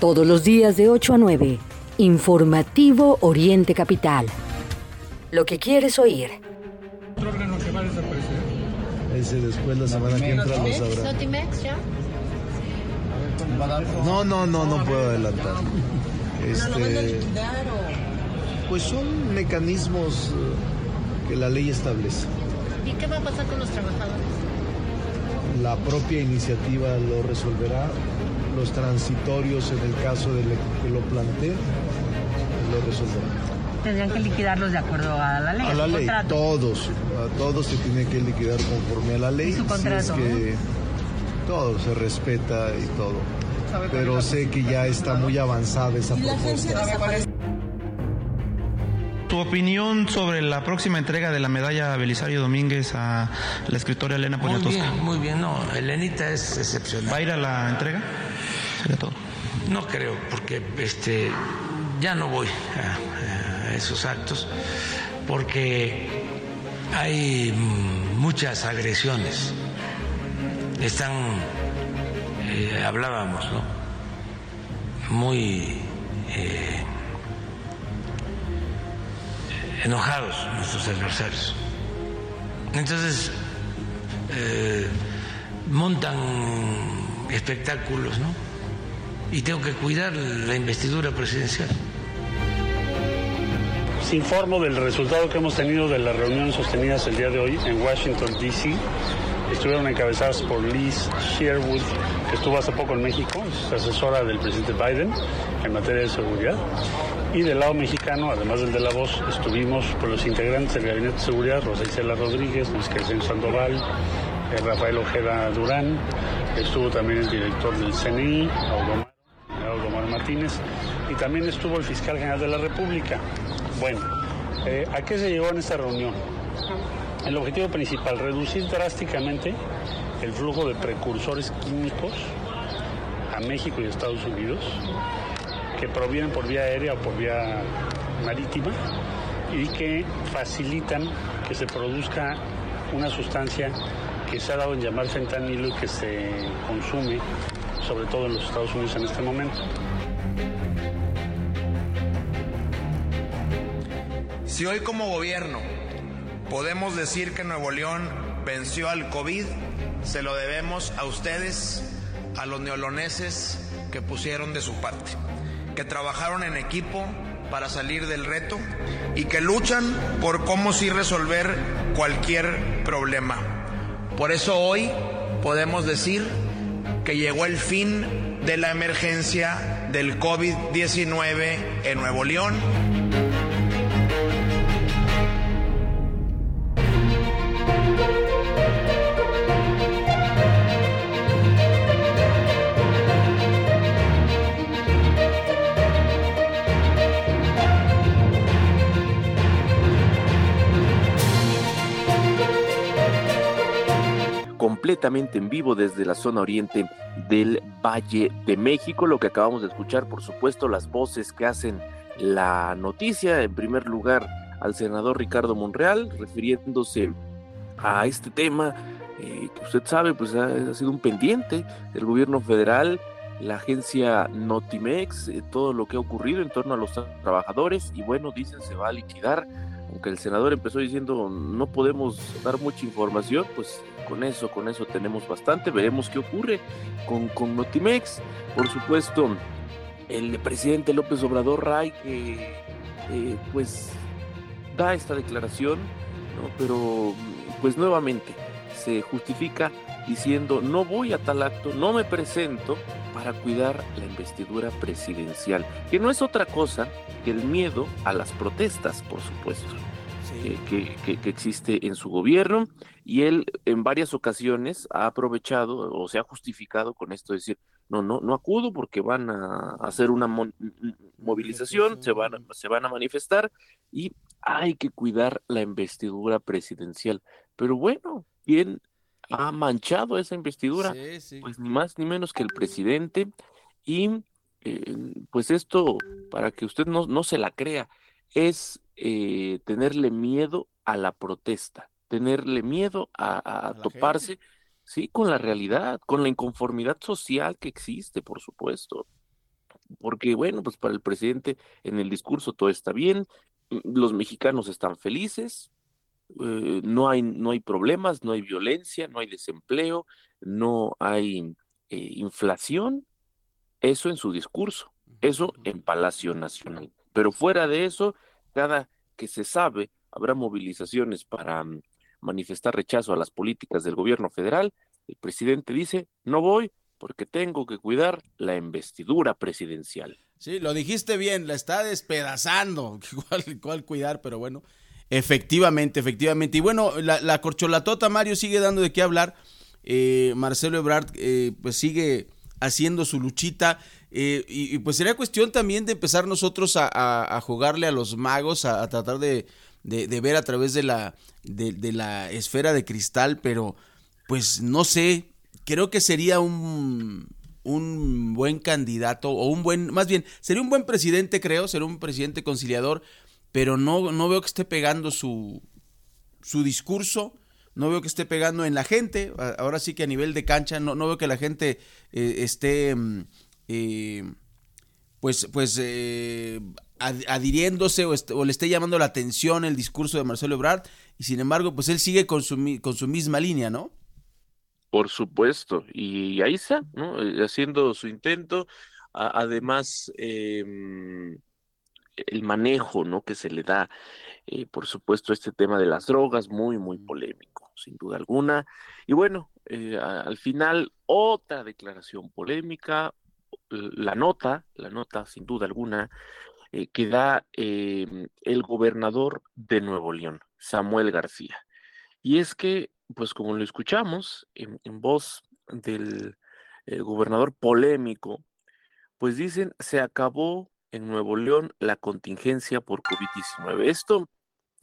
Todos los días de 8 a 9. Informativo Oriente Capital. Lo que quieres oír. Otro órgano que va a desaparecer. Ese después la semana que entra lo sabrá. No, no, no, no puedo adelantar. Este, pues son mecanismos eh, que la ley establece. ¿Y qué va a pasar con los trabajadores? La propia iniciativa lo resolverá. Los transitorios, en el caso de que lo plantee, lo resolverá. Tendrían que liquidarlos de acuerdo a la ley. A la ley, todos, a todos se tiene que liquidar conforme a la ley. ¿Y su contrato, si es que todo se respeta y todo. Pero sé que ya está muy avanzada esa propuesta. Tu opinión sobre la próxima entrega de la medalla Belisario Domínguez a la escritora Elena Muy Poniatowska. bien, muy bien. No, Elenita es excepcional. ¿Va a ir a la entrega? No creo, porque este ya no voy a, esos actos, porque hay muchas agresiones. Están, eh, hablábamos, ¿no? Muy eh, enojados nuestros adversarios. Entonces, eh, montan espectáculos, ¿no? Y tengo que cuidar la investidura presidencial. Les informo del resultado que hemos tenido de las reuniones sostenidas el día de hoy en Washington, D.C. Estuvieron encabezadas por Liz Sherwood, que estuvo hace poco en México, es asesora del presidente Biden en materia de seguridad. Y del lado mexicano, además del de la voz, estuvimos por los integrantes del Gabinete de Seguridad, Rosa Isela Rodríguez, Luis Crescencio Sandoval, eh, Rafael Ojeda Durán, estuvo también el director del CNI, Audomar Y también estuvo el fiscal general de la República. Bueno, eh, ¿a qué se llegó en esta reunión? El objetivo principal, reducir drásticamente el flujo de precursores químicos a México y Estados Unidos que provienen por vía aérea o por vía marítima y que facilitan que se produzca una sustancia que se ha dado en llamar fentanilo y que se consume sobre todo en los Estados Unidos en este momento. Si hoy como gobierno podemos decir que Nuevo León venció al COVID, se lo debemos a ustedes, a los neoloneses que pusieron de su parte, que trabajaron en equipo para salir del reto y que luchan por cómo sí resolver cualquier problema. Por eso hoy podemos decir que llegó el fin de la emergencia del COVID-19 en Nuevo León. Completamente en vivo desde la zona oriente del Valle de México. Lo que acabamos de escuchar, por supuesto, las voces que hacen la noticia. En primer lugar, al senador Ricardo Monreal, refiriéndose a este tema eh, que usted sabe, pues ha, sido un pendiente del gobierno federal, la agencia Notimex, eh, todo lo que ha ocurrido en torno a los trabajadores y bueno, dicen se va a liquidar aunque el senador empezó diciendo no podemos dar mucha información, pues con eso, con eso tenemos bastante, veremos qué ocurre con, con Notimex. Por supuesto, el presidente López Obrador Ray, que eh, pues da esta declaración, pero pues nuevamente se justifica diciendo no voy a tal acto, no me presento para cuidar la investidura presidencial, que no es otra cosa que el miedo a las protestas, por supuesto, sí. eh, que, que, que, existe en su gobierno, y él en varias ocasiones ha aprovechado o se ha justificado con esto de decir, no, no, no acudo porque van a hacer una mo movilización, se van, a, se van a manifestar y hay que cuidar la investidura presidencial. Pero bueno, ¿quién ha manchado esa investidura? Sí, sí. Pues ni más ni menos que el presidente y eh, pues esto, para que usted no, no se la crea, es eh, tenerle miedo a la protesta, tenerle miedo a, a, a toparse, gente. sí, con la realidad, con la inconformidad social que existe, por supuesto. porque bueno, pues para el presidente en el discurso todo está bien, los mexicanos están felices, eh, no, hay, no hay problemas, no hay violencia, no hay desempleo, no hay eh, inflación, eso en su discurso, eso en Palacio Nacional. Pero fuera de eso, cada que se sabe, habrá movilizaciones para mm, manifestar rechazo a las políticas del gobierno federal. El presidente dice, no voy porque tengo que cuidar la investidura presidencial. Sí, lo dijiste bien, la está despedazando. Igual, cuál cuidar, pero bueno, efectivamente, efectivamente. Y bueno, la, corcholatota, Mario, sigue dando de qué hablar. Eh, Marcelo Ebrard, eh, pues sigue haciendo su luchita. Eh, y, pues sería cuestión también de empezar nosotros a, jugarle a los magos, a, tratar de, ver a través de la, de, la esfera de cristal, pero pues no sé, creo que sería un, un buen candidato, o un buen, más bien, sería un buen presidente, creo, sería un presidente conciliador, pero no, no veo que esté pegando su, su discurso no veo que esté pegando en la gente, ahora sí que a nivel de cancha, no, no veo que la gente eh, esté, mm, eh, pues, pues eh, adhiriéndose o, le esté llamando la atención el discurso de Marcelo Ebrard, y sin embargo, pues él sigue con su, con su misma línea, ¿no? Por supuesto, y ahí está, ¿no? Haciendo su intento, además, em, el manejo, ¿no? Que se le da, por supuesto, este tema de las drogas, muy, muy polémico sin duda alguna. Y bueno, eh, al final otra declaración polémica, la nota, la nota sin duda alguna, eh, que da em, el gobernador de Nuevo León, Samuel García. Y es que, pues como lo escuchamos en, voz del eh, gobernador polémico, pues dicen, se acabó en Nuevo León la contingencia por COVID-19. Esto,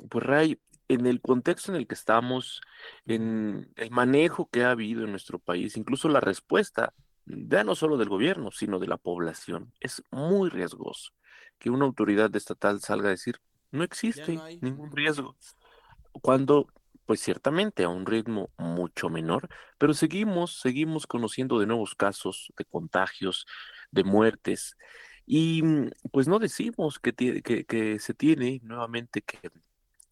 pues Ray, en el contexto en el que estamos, en el manejo que ha habido en nuestro país, incluso la respuesta, ya no solo del gobierno, sino de la población, es muy riesgoso que una autoridad estatal salga a decir, no existe ningún riesgo, cuando pues ciertamente a un ritmo mucho menor, pero seguimos, seguimos conociendo de nuevos casos de contagios, de muertes, y pues no decimos que, que, que se tiene nuevamente que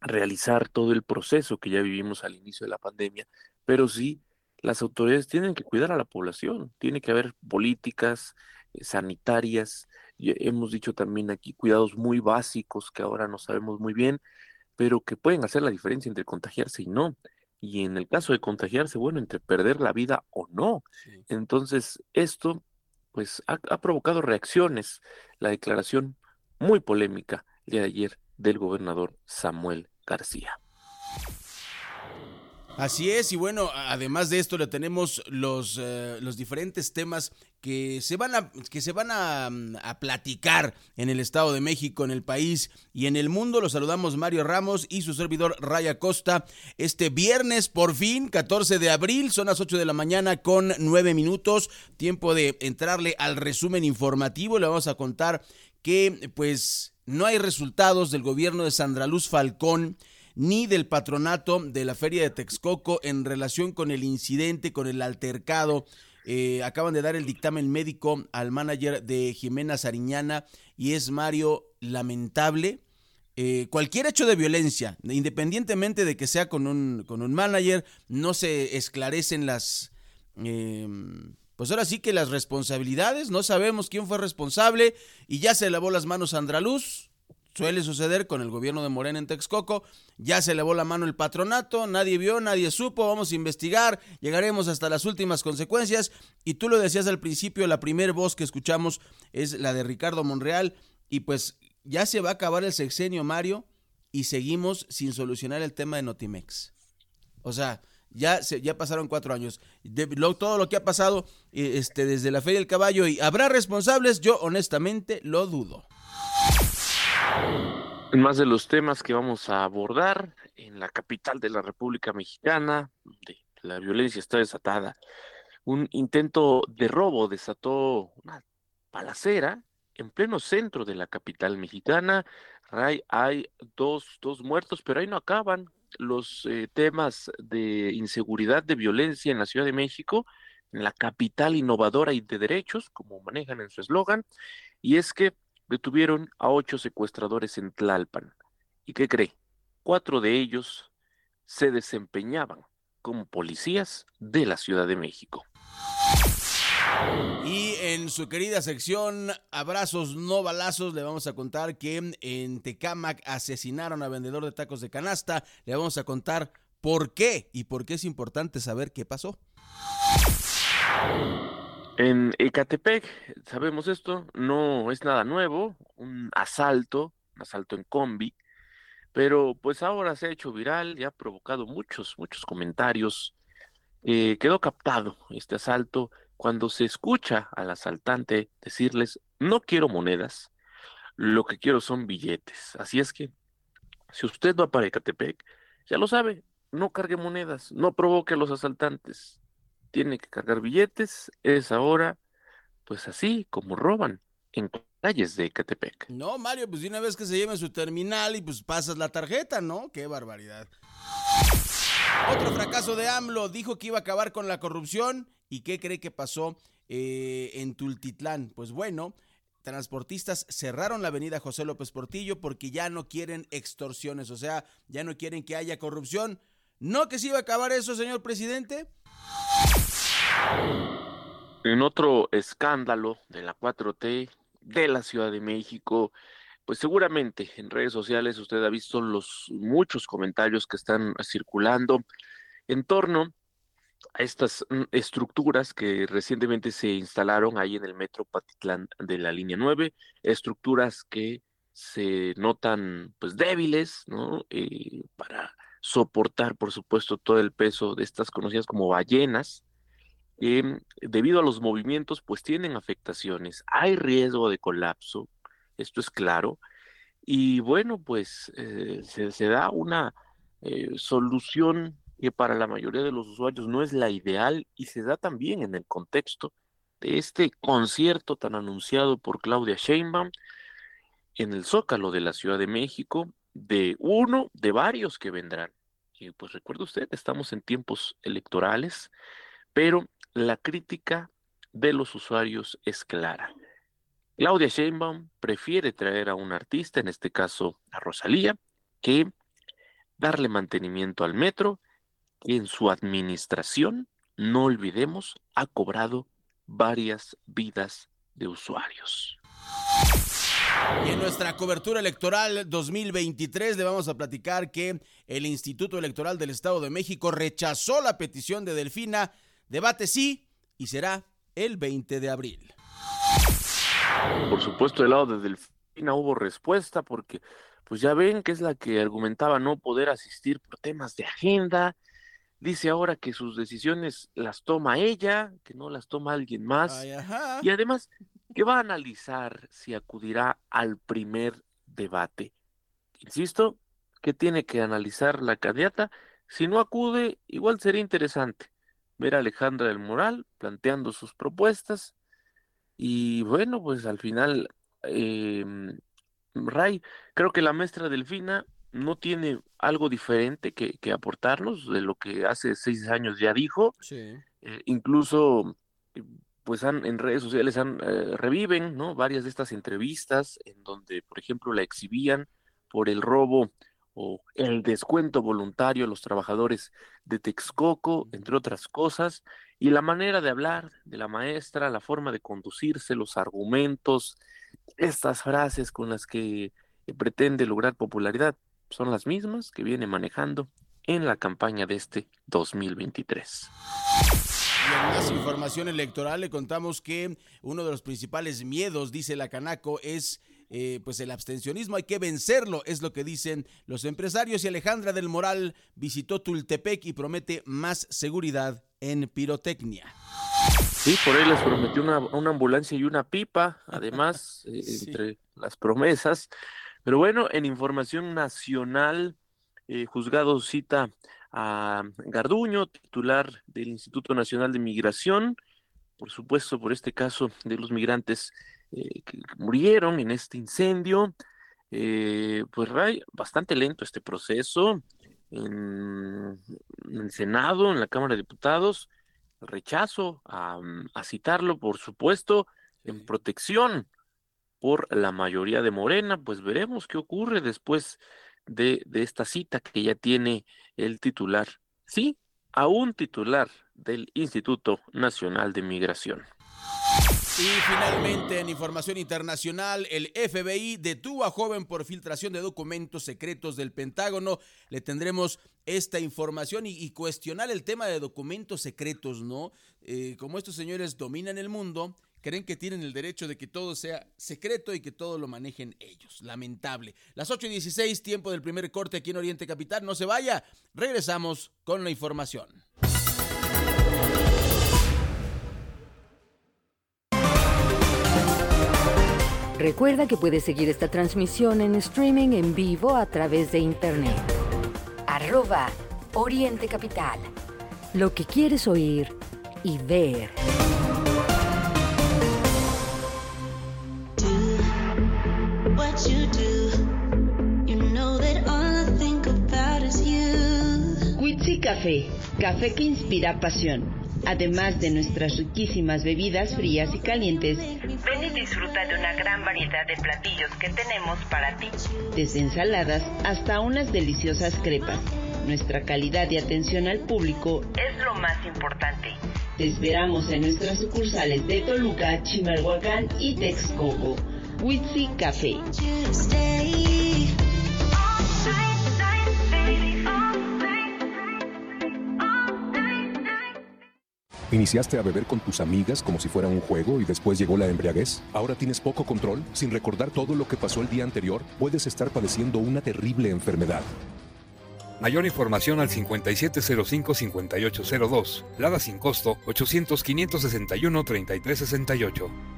realizar todo el proceso que ya vivimos al inicio de la pandemia, pero sí las autoridades tienen que cuidar a la población, tiene que haber políticas eh, sanitarias, hemos dicho también aquí cuidados muy básicos que ahora no sabemos muy bien, pero que pueden hacer la diferencia entre contagiarse y no. Y en el caso de contagiarse, bueno, entre perder la vida o no. Entonces, esto pues ha, provocado reacciones, la declaración muy polémica de ayer del gobernador Samuel García. Así es, y bueno, además de esto le tenemos los, eh, los diferentes temas que se van, a, que se van a, mm, a, platicar en el Estado de México, en el país y en el mundo. Los saludamos Mario Ramos y su servidor Raya Costa. Este viernes, por fin, 14 de abril, son las 8 de la mañana con 9 minutos. Tiempo de entrarle al resumen informativo. Le vamos a contar que, pues, no hay resultados del gobierno de Sandra Luz Falcón ni del patronato de la Feria de Texcoco en relación con el incidente, con el altercado. Eh, acaban de dar el dictamen médico al manager de Jimena Sariñana y es Mario lamentable. Eh, cualquier hecho de violencia, independientemente de que sea con un, con un manager, no se esclarecen las... Eh, pues ahora sí que las responsabilidades, no sabemos quién fue responsable y ya se lavó las manos Andraluz. Suele suceder con el gobierno de Morena en Texcoco. Ya se lavó la mano el patronato, nadie vio, nadie supo, vamos a investigar, llegaremos hasta las últimas consecuencias. Y tú lo decías al principio, la primera voz que escuchamos es la de Ricardo Monreal. Y pues ya se va a acabar el sexenio, Mario, y seguimos sin solucionar el tema de Notimex. O sea, ya, se, ya pasaron cuatro años. De, todo lo que ha pasado eh, este, desde la Feria del Caballo y habrá responsables, yo honestamente lo dudo. En más de los temas que vamos a abordar en la capital de la República Mexicana, la violencia está desatada, un intento de robo desató una balacera en pleno centro de la capital mexicana. hay dos, dos muertos, pero ahí no acaban los eh, temas de inseguridad, de violencia en la Ciudad de México, en la capital innovadora y de derechos, como manejan en su eslogan, y es que detuvieron a ocho secuestradores en Tlalpan. ¿Y qué cree? Cuatro de ellos se desempeñaban como policías de la Ciudad de México. Y en su querida sección Abrazos no balazos le vamos a contar que en Tecámac asesinaron a vendedor de tacos de canasta. Le vamos a contar por qué y por qué es importante saber qué pasó. En Ecatepec, sabemos esto, no es nada nuevo, un asalto, un asalto en combi, pero pues ahora se ha hecho viral y ha provocado muchos, muchos comentarios. Eh, quedó captado este asalto cuando se escucha al asaltante decirles, no quiero monedas, lo que quiero son billetes. Así es que, si usted va para Ecatepec, ya lo sabe, no cargue monedas, no provoque a los asaltantes, tiene que cargar billetes, es ahora, pues así como roban en calles de Ecatepec. No, Mario, pues una vez que se lleven su terminal y pues pasas la tarjeta, ¿no? Qué barbaridad. Otro fracaso de AMLO, dijo que iba a acabar con la corrupción y ¿qué cree que pasó eh, en Tultitlán? Pues bueno, transportistas cerraron la avenida José López Portillo porque ya no quieren extorsiones, o sea, ya no quieren que haya corrupción. ¿No que se iba a acabar eso, señor presidente? En otro escándalo de la 4T de la Ciudad de México, pues seguramente en redes sociales usted ha visto los muchos comentarios que están circulando en torno a estas mm, estructuras que recientemente se instalaron ahí en el metro Patitlán de la línea 9, estructuras que se notan pues débiles, ¿no? Eh, para soportar, por supuesto, todo el peso de estas conocidas como ballenas, Em, debido a los movimientos, pues tienen afectaciones, hay riesgo de colapso, esto es claro, y bueno, pues eh, se, da una eh, solución que para la mayoría de los usuarios no es la ideal y se da también en el contexto de este concierto tan anunciado por Claudia Sheinbaum en el Zócalo de la Ciudad de México, de uno de varios que vendrán. Y pues recuerde usted, estamos en tiempos electorales, pero la crítica de los usuarios es clara. Claudia Sheinbaum prefiere traer a un artista, en este caso a Rosalía, que darle mantenimiento al metro, que en su administración, no olvidemos, ha cobrado varias vidas de usuarios. Y en nuestra cobertura electoral 2023 le vamos a platicar que el Instituto Electoral del Estado de México rechazó la petición de Delfina Debate sí y será el 20 de abril. Por supuesto, del lado de Delfina hubo respuesta porque pues ya ven que es la que argumentaba no poder asistir por temas de agenda. Dice ahora que sus decisiones las toma ella, que no las toma alguien más. y además que va a analizar si acudirá al primer debate. Insisto, que tiene que analizar la candidata. Si no acude, igual sería interesante ver a Alejandra del Moral planteando sus propuestas y bueno, pues al final, eh, Ray, creo que la maestra Delfina no tiene algo diferente que, que aportarnos de lo que hace seis años ya dijo. Eh, incluso, pues han, en redes sociales han, eh, reviven ¿no? varias de estas entrevistas en donde, por ejemplo, la exhibían por el robo o el descuento voluntario a los trabajadores de Texcoco, entre otras cosas, y la manera de hablar de la maestra, la forma de conducirse, los argumentos, estas frases con las que pretende lograr popularidad son las mismas que viene manejando en la campaña de este 2023. Y en más información electoral le contamos que uno de los principales miedos, dice la Canaco, es eh, pues el abstencionismo hay que vencerlo, es lo que dicen los empresarios. Y Alejandra del Moral visitó Tultepec y promete más seguridad en pirotecnia. Sí, por ahí les prometió una, ambulancia y una pipa, además, eh, entre las promesas. Pero bueno, en información nacional, eh, juzgado cita a Garduño, titular del Instituto Nacional de Migración, por supuesto, por este caso de los migrantes eh, que murieron en este incendio. Eh, pues Ray, bastante lento este proceso en, el Senado, en la Cámara de Diputados. rechazo a, a citarlo, por supuesto, en protección por la mayoría de Morena, pues veremos qué ocurre después de, de esta cita que ya tiene el titular, sí, a un titular del Instituto Nacional de Migración. Y finalmente, en información internacional, el FBI detuvo a joven por filtración de documentos secretos del Pentágono. Le tendremos esta información y, cuestionar el tema de documentos secretos, ¿no? Eh, como estos señores dominan el mundo, creen que tienen el derecho de que todo sea secreto y que todo lo manejen ellos. Lamentable. Las 8 y 16, tiempo del primer corte aquí en Oriente Capital. No se vaya. Regresamos con la información. Recuerda que puedes seguir esta transmisión en streaming en vivo a través de internet. Arroba Oriente Capital. Lo que quieres oír y ver. Quitsi Café, café que inspira pasión Además de nuestras riquísimas bebidas frías y calientes, ven y disfruta de una gran variedad de platillos que tenemos para ti. Desde ensaladas hasta unas deliciosas crepas. Nuestra calidad y atención al público es lo más importante. Te esperamos en nuestras sucursales de Toluca, Chimalhuacán y Texcoco. Witsi Café. ¿Iniciaste a beber con tus amigas como si fuera un juego y después llegó la embriaguez? ¿Ahora tienes poco control? Sin recordar todo lo que pasó el día anterior, puedes estar padeciendo una terrible enfermedad. Mayor información al 5705-5802. Lada sin costo 800-561-3368.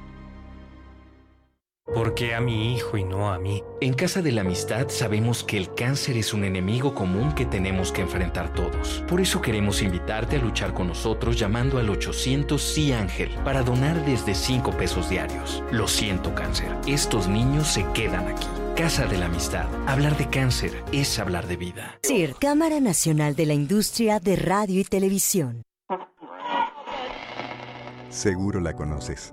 ¿Por qué a mi hijo y no a mí? En Casa de la Amistad sabemos que el cáncer es un enemigo común que tenemos que enfrentar todos. Por eso queremos invitarte a luchar con nosotros llamando al 800 Sí Ángel para donar desde 5 pesos diarios. Lo siento cáncer, estos niños se quedan aquí. Casa de la Amistad. Hablar de cáncer es hablar de vida. CIR, Cámara Nacional de la Industria de Radio y Televisión. Seguro la conoces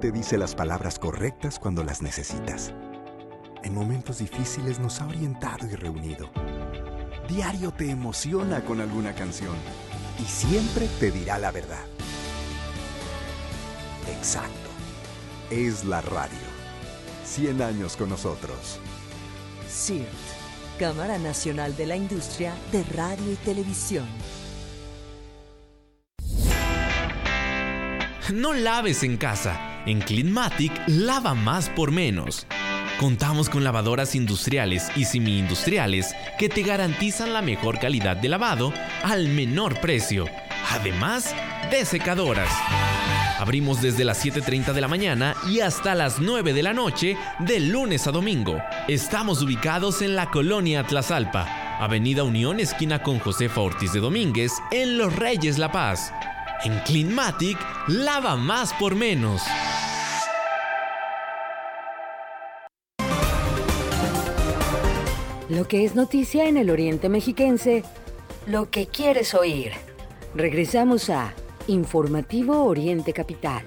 te dice las palabras correctas cuando las necesitas. En momentos difíciles nos ha orientado y reunido. Diario te emociona con alguna canción y siempre te dirá la verdad. Exacto. Es la radio. 100 años con nosotros. CIRT, Cámara Nacional de la Industria de Radio y Televisión. No laves en casa en Cleanmatic lava más por menos. Contamos con lavadoras industriales y semi-industriales que te garantizan la mejor calidad de lavado al menor precio, además de secadoras. Abrimos desde las 7.30 de la mañana y hasta las 9 de la noche de lunes a domingo. Estamos ubicados en la colonia Tlazalpa, Avenida Unión esquina con Josefa Ortiz de Domínguez en Los Reyes La Paz. En Cleanmatic, lava más por menos. Lo que es noticia en el Oriente Mexiquense, lo que quieres oír. Regresamos a Informativo Oriente Capital.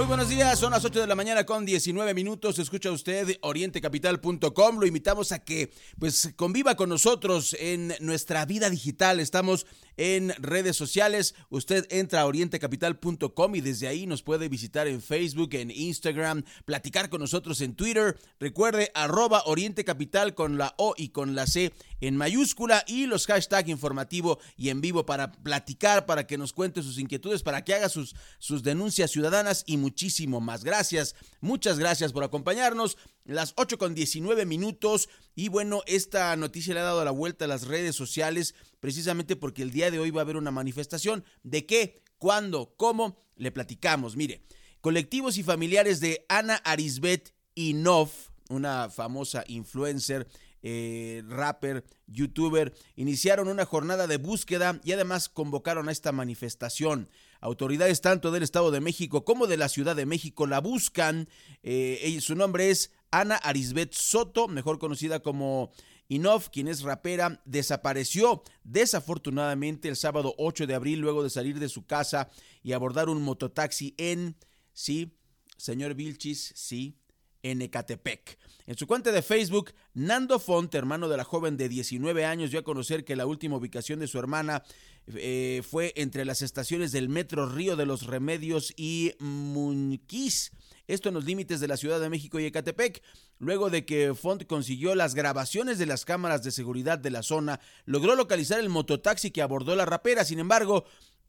Muy buenos días, son las 8 de la mañana con 19 minutos. Escucha usted orientecapital.com. Lo invitamos a que pues conviva con nosotros en nuestra vida digital. Estamos en redes sociales. Usted entra a orientecapital.com y desde ahí nos puede visitar en Facebook, en Instagram, platicar con nosotros en Twitter. Recuerde arroba orientecapital con la O y con la C en mayúscula y los hashtag informativo y en vivo para platicar, para que nos cuente sus inquietudes, para que haga sus, sus denuncias ciudadanas y muchísimo más. Gracias, muchas gracias por acompañarnos. Las 8 con 19 minutos y bueno, esta noticia le ha dado la vuelta a las redes sociales precisamente porque el día de hoy va a haber una manifestación. ¿De qué? ¿Cuándo? ¿Cómo? Le platicamos. Mire, colectivos y familiares de Ana Arisbet Inov, una famosa influencer, eh, rapper, youtuber, iniciaron una jornada de búsqueda y además convocaron a esta manifestación. Autoridades tanto del Estado de México como de la Ciudad de México la buscan. Eh, su nombre es Ana Arisbet Soto, mejor conocida como Inoff, quien es rapera, desapareció desafortunadamente el sábado 8 de abril luego de salir de su casa y abordar un mototaxi en, sí, señor Vilchis, sí, en Ecatepec. En su cuenta de Facebook, Nando Font, hermano de la joven de 19 años, dio a conocer que la última ubicación de su hermana eh, fue entre las estaciones del Metro Río de los Remedios y Munquís. Esto en los límites de la Ciudad de México y Ecatepec. Luego de que Font consiguió las grabaciones de las cámaras de seguridad de la zona, logró localizar el mototaxi que abordó la rapera. Sin embargo,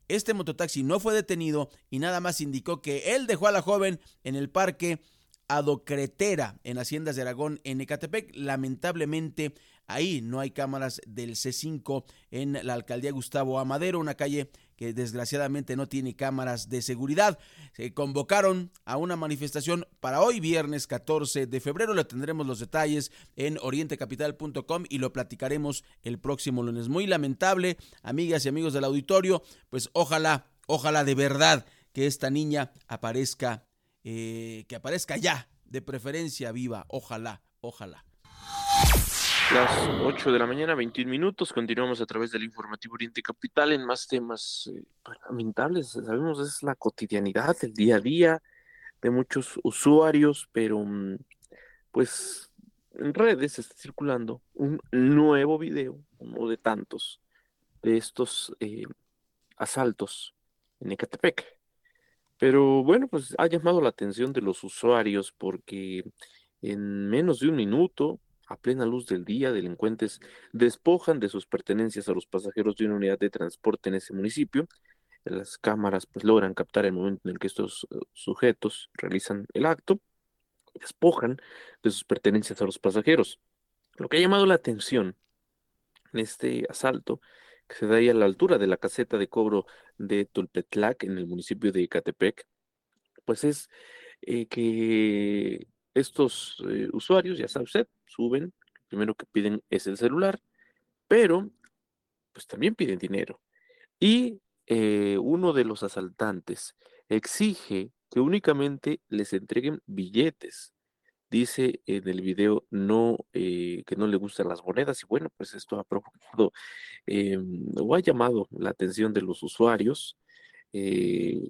este mototaxi no fue detenido y nada más indicó que él dejó a la joven en el parque Adocretera en Haciendas de Aragón en Ecatepec. Lamentablemente ahí no hay cámaras del C5 en la alcaldía Gustavo Amadero, una calle que desgraciadamente no tiene cámaras de seguridad. Se convocaron a una manifestación para hoy viernes 14 de febrero. Le tendremos los detalles en orientecapital.com y lo platicaremos el próximo lunes. Muy lamentable, amigas y amigos del auditorio, pues ojalá, ojalá de verdad que esta niña aparezca eh, que aparezca ya, de preferencia viva, ojalá, ojalá. Las 8 de la mañana, 21 minutos, continuamos a través del informativo Oriente Capital en más temas eh, lamentables, sabemos es la cotidianidad, el día a día de muchos usuarios, pero mm, pues en redes está circulando un nuevo video, uno de tantos, de estos eh, asaltos en Ecatepec. Pero bueno, pues ha llamado la atención de los usuarios porque en menos de un minuto, a plena luz del día, delincuentes despojan de sus pertenencias a los pasajeros de una unidad de transporte en ese municipio. Las cámaras pues logran captar el momento en el que estos eh, sujetos realizan el acto, despojan de sus pertenencias a los pasajeros. Lo que ha llamado la atención en este asalto se da ahí a la altura de la caseta de cobro de Tulpetlac en el municipio de Icatepec, pues es eh, que estos eh, usuarios, ya sabe usted, suben, lo primero que piden es el celular, pero pues también piden dinero. Y eh, uno de los asaltantes exige que únicamente les entreguen billetes dice en el video eh, que no le gustan las monedas y bueno pues esto ha provocado eh, o ha llamado la atención de los usuarios eh,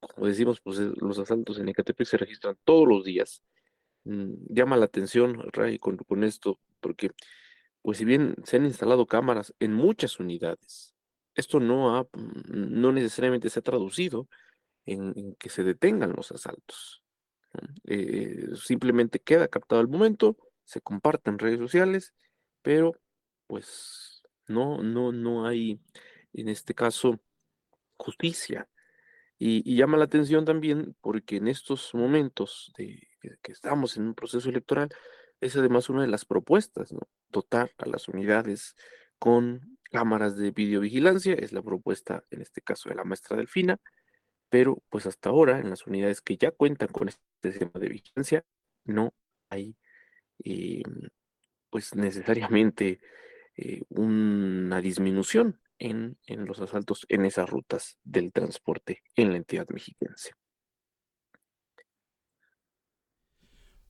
como decimos pues los asaltos en Ecatepec se registran todos los días. Mm, llama la atención Ray con, con esto porque pues si bien se han instalado cámaras en muchas unidades esto no ha mm, no necesariamente se ha traducido en que se detengan los asaltos eh, simplemente queda captado el momento, se comparte en redes sociales, pero pues no, no, no hay en este caso justicia. Y, llama la atención también porque en estos momentos que, estamos en un proceso electoral, es además una de las propuestas, ¿no? Dotar a las unidades con cámaras de videovigilancia, es la propuesta en este caso de la maestra Delfina, pero pues hasta ahora en las unidades que ya cuentan con este sistema de vigilancia no hay eh, pues necesariamente eh, una disminución en, en, los asaltos en esas rutas del transporte en la entidad mexiquense.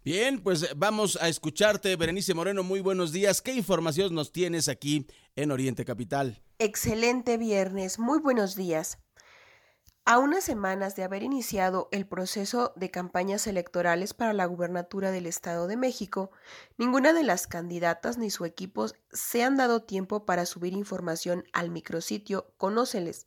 Bien, pues vamos a escucharte, Berenice Moreno. Muy buenos días. ¿Qué información nos tienes aquí en Oriente Capital? Excelente viernes. Muy buenos días. A unas semanas de haber iniciado el proceso de campañas electorales para la gubernatura del Estado de México, ninguna de las candidatas ni su equipo se han dado tiempo para subir información al micrositio Conóceles,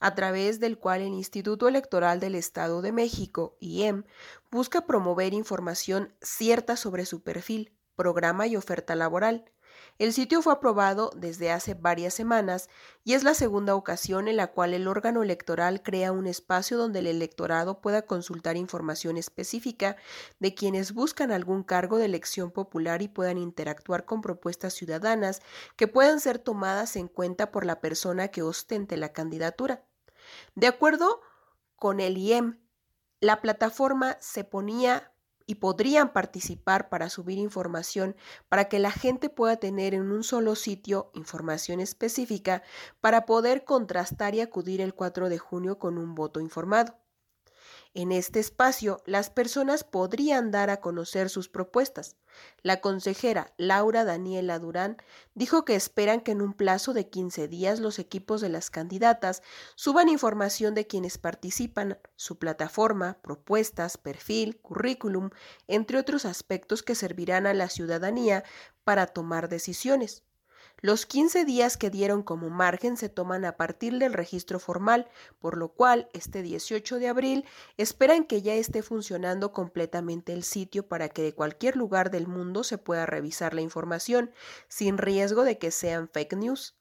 a través del cual el Instituto Electoral del Estado de México, IEM, busca promover información cierta sobre su perfil, programa y oferta laboral el sitio fue aprobado desde hace varias semanas y es la segunda ocasión en la cual el órgano electoral crea un espacio donde el electorado pueda consultar información específica de quienes buscan algún cargo de elección popular y puedan interactuar con propuestas ciudadanas que puedan ser tomadas en cuenta por la persona que ostente la candidatura. De acuerdo con el IEM, la plataforma se ponía y podrían participar para subir información para que la gente pueda tener en un solo sitio información específica para poder contrastar y acudir el 4 de junio con un voto informado. En este espacio, las personas podrían dar a conocer sus propuestas. La consejera Laura Daniela Durán dijo que esperan que en un plazo de 15 días los equipos de las candidatas suban información de quienes participan, su plataforma, propuestas, perfil, currículum, entre otros aspectos que servirán a la ciudadanía para tomar decisiones. Los 15 días que dieron como margen se toman a partir del registro formal, por lo cual este 18 de abril esperan que ya esté funcionando completamente el sitio para que de cualquier lugar del mundo se pueda revisar la información, sin riesgo de que sean fake news,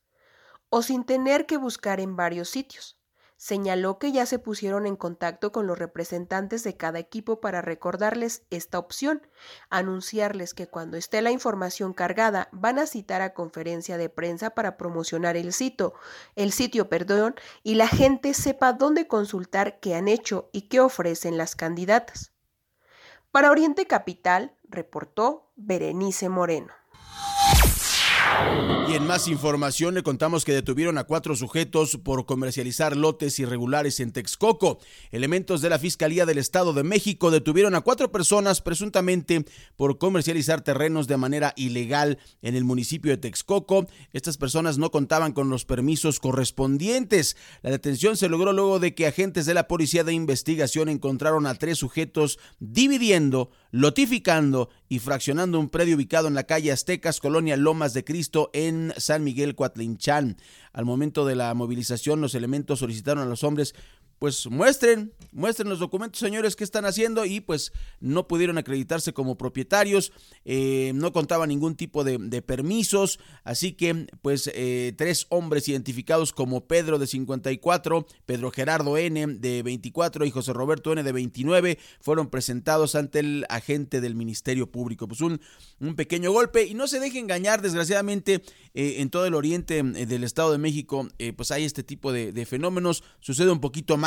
o sin tener que buscar en varios sitios. Señaló que ya se pusieron en contacto con los representantes de cada equipo para recordarles esta opción, anunciarles que cuando esté la información cargada van a citar a conferencia de prensa para promocionar el sitio, el sitio, perdón, y la gente sepa dónde consultar qué han hecho y qué ofrecen las candidatas. Para Oriente Capital, reportó Berenice Moreno. Y en más información le contamos que detuvieron a cuatro sujetos por comercializar lotes irregulares en Texcoco. Elementos de la Fiscalía del Estado de México detuvieron a cuatro personas presuntamente por comercializar terrenos de manera ilegal en el municipio de Texcoco. Estas personas no contaban con los permisos correspondientes. La detención se logró luego de que agentes de la Policía de Investigación encontraron a tres sujetos dividiendo, lotificando y fraccionando un predio ubicado en la calle Aztecas, Colonia Lomas de Cristo, en San Miguel Coatlinchán. Al momento de la movilización, los elementos solicitaron a los hombres pues muestren, muestren los documentos, señores, que están haciendo y pues no pudieron acreditarse como propietarios, eh, no contaba ningún tipo de, permisos, así que pues eh, tres hombres identificados como Pedro de 54, Pedro Gerardo N de 24 y José Roberto N de 29 fueron presentados ante el agente del Ministerio Público. Pues un, un pequeño golpe y no se deje engañar, desgraciadamente eh, en todo el oriente del Estado de México pues hay este tipo de, de fenómenos, sucede un poquito más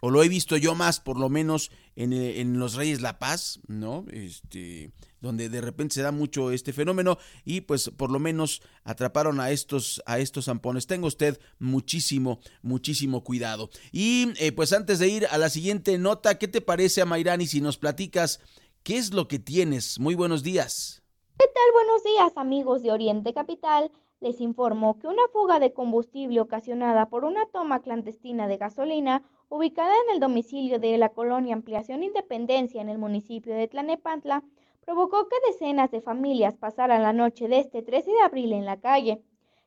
o lo he visto yo más, por lo menos en, eh, en, los Reyes La Paz, ¿no? Este, donde de repente se da mucho este fenómeno y pues por lo menos atraparon a estos, a estos zampones. Tenga usted muchísimo, muchísimo cuidado. Y eh, pues antes de ir a la siguiente nota, ¿qué te parece, Amairani, si nos platicas qué es lo que tienes? Muy buenos días. ¿Qué tal? Buenos días, amigos de Oriente Capital les informó que una fuga de combustible ocasionada por una toma clandestina de gasolina ubicada en el domicilio de la colonia Ampliación Independencia en el municipio de Tlanepantla provocó que decenas de familias pasaran la noche de este 13 de abril en la calle.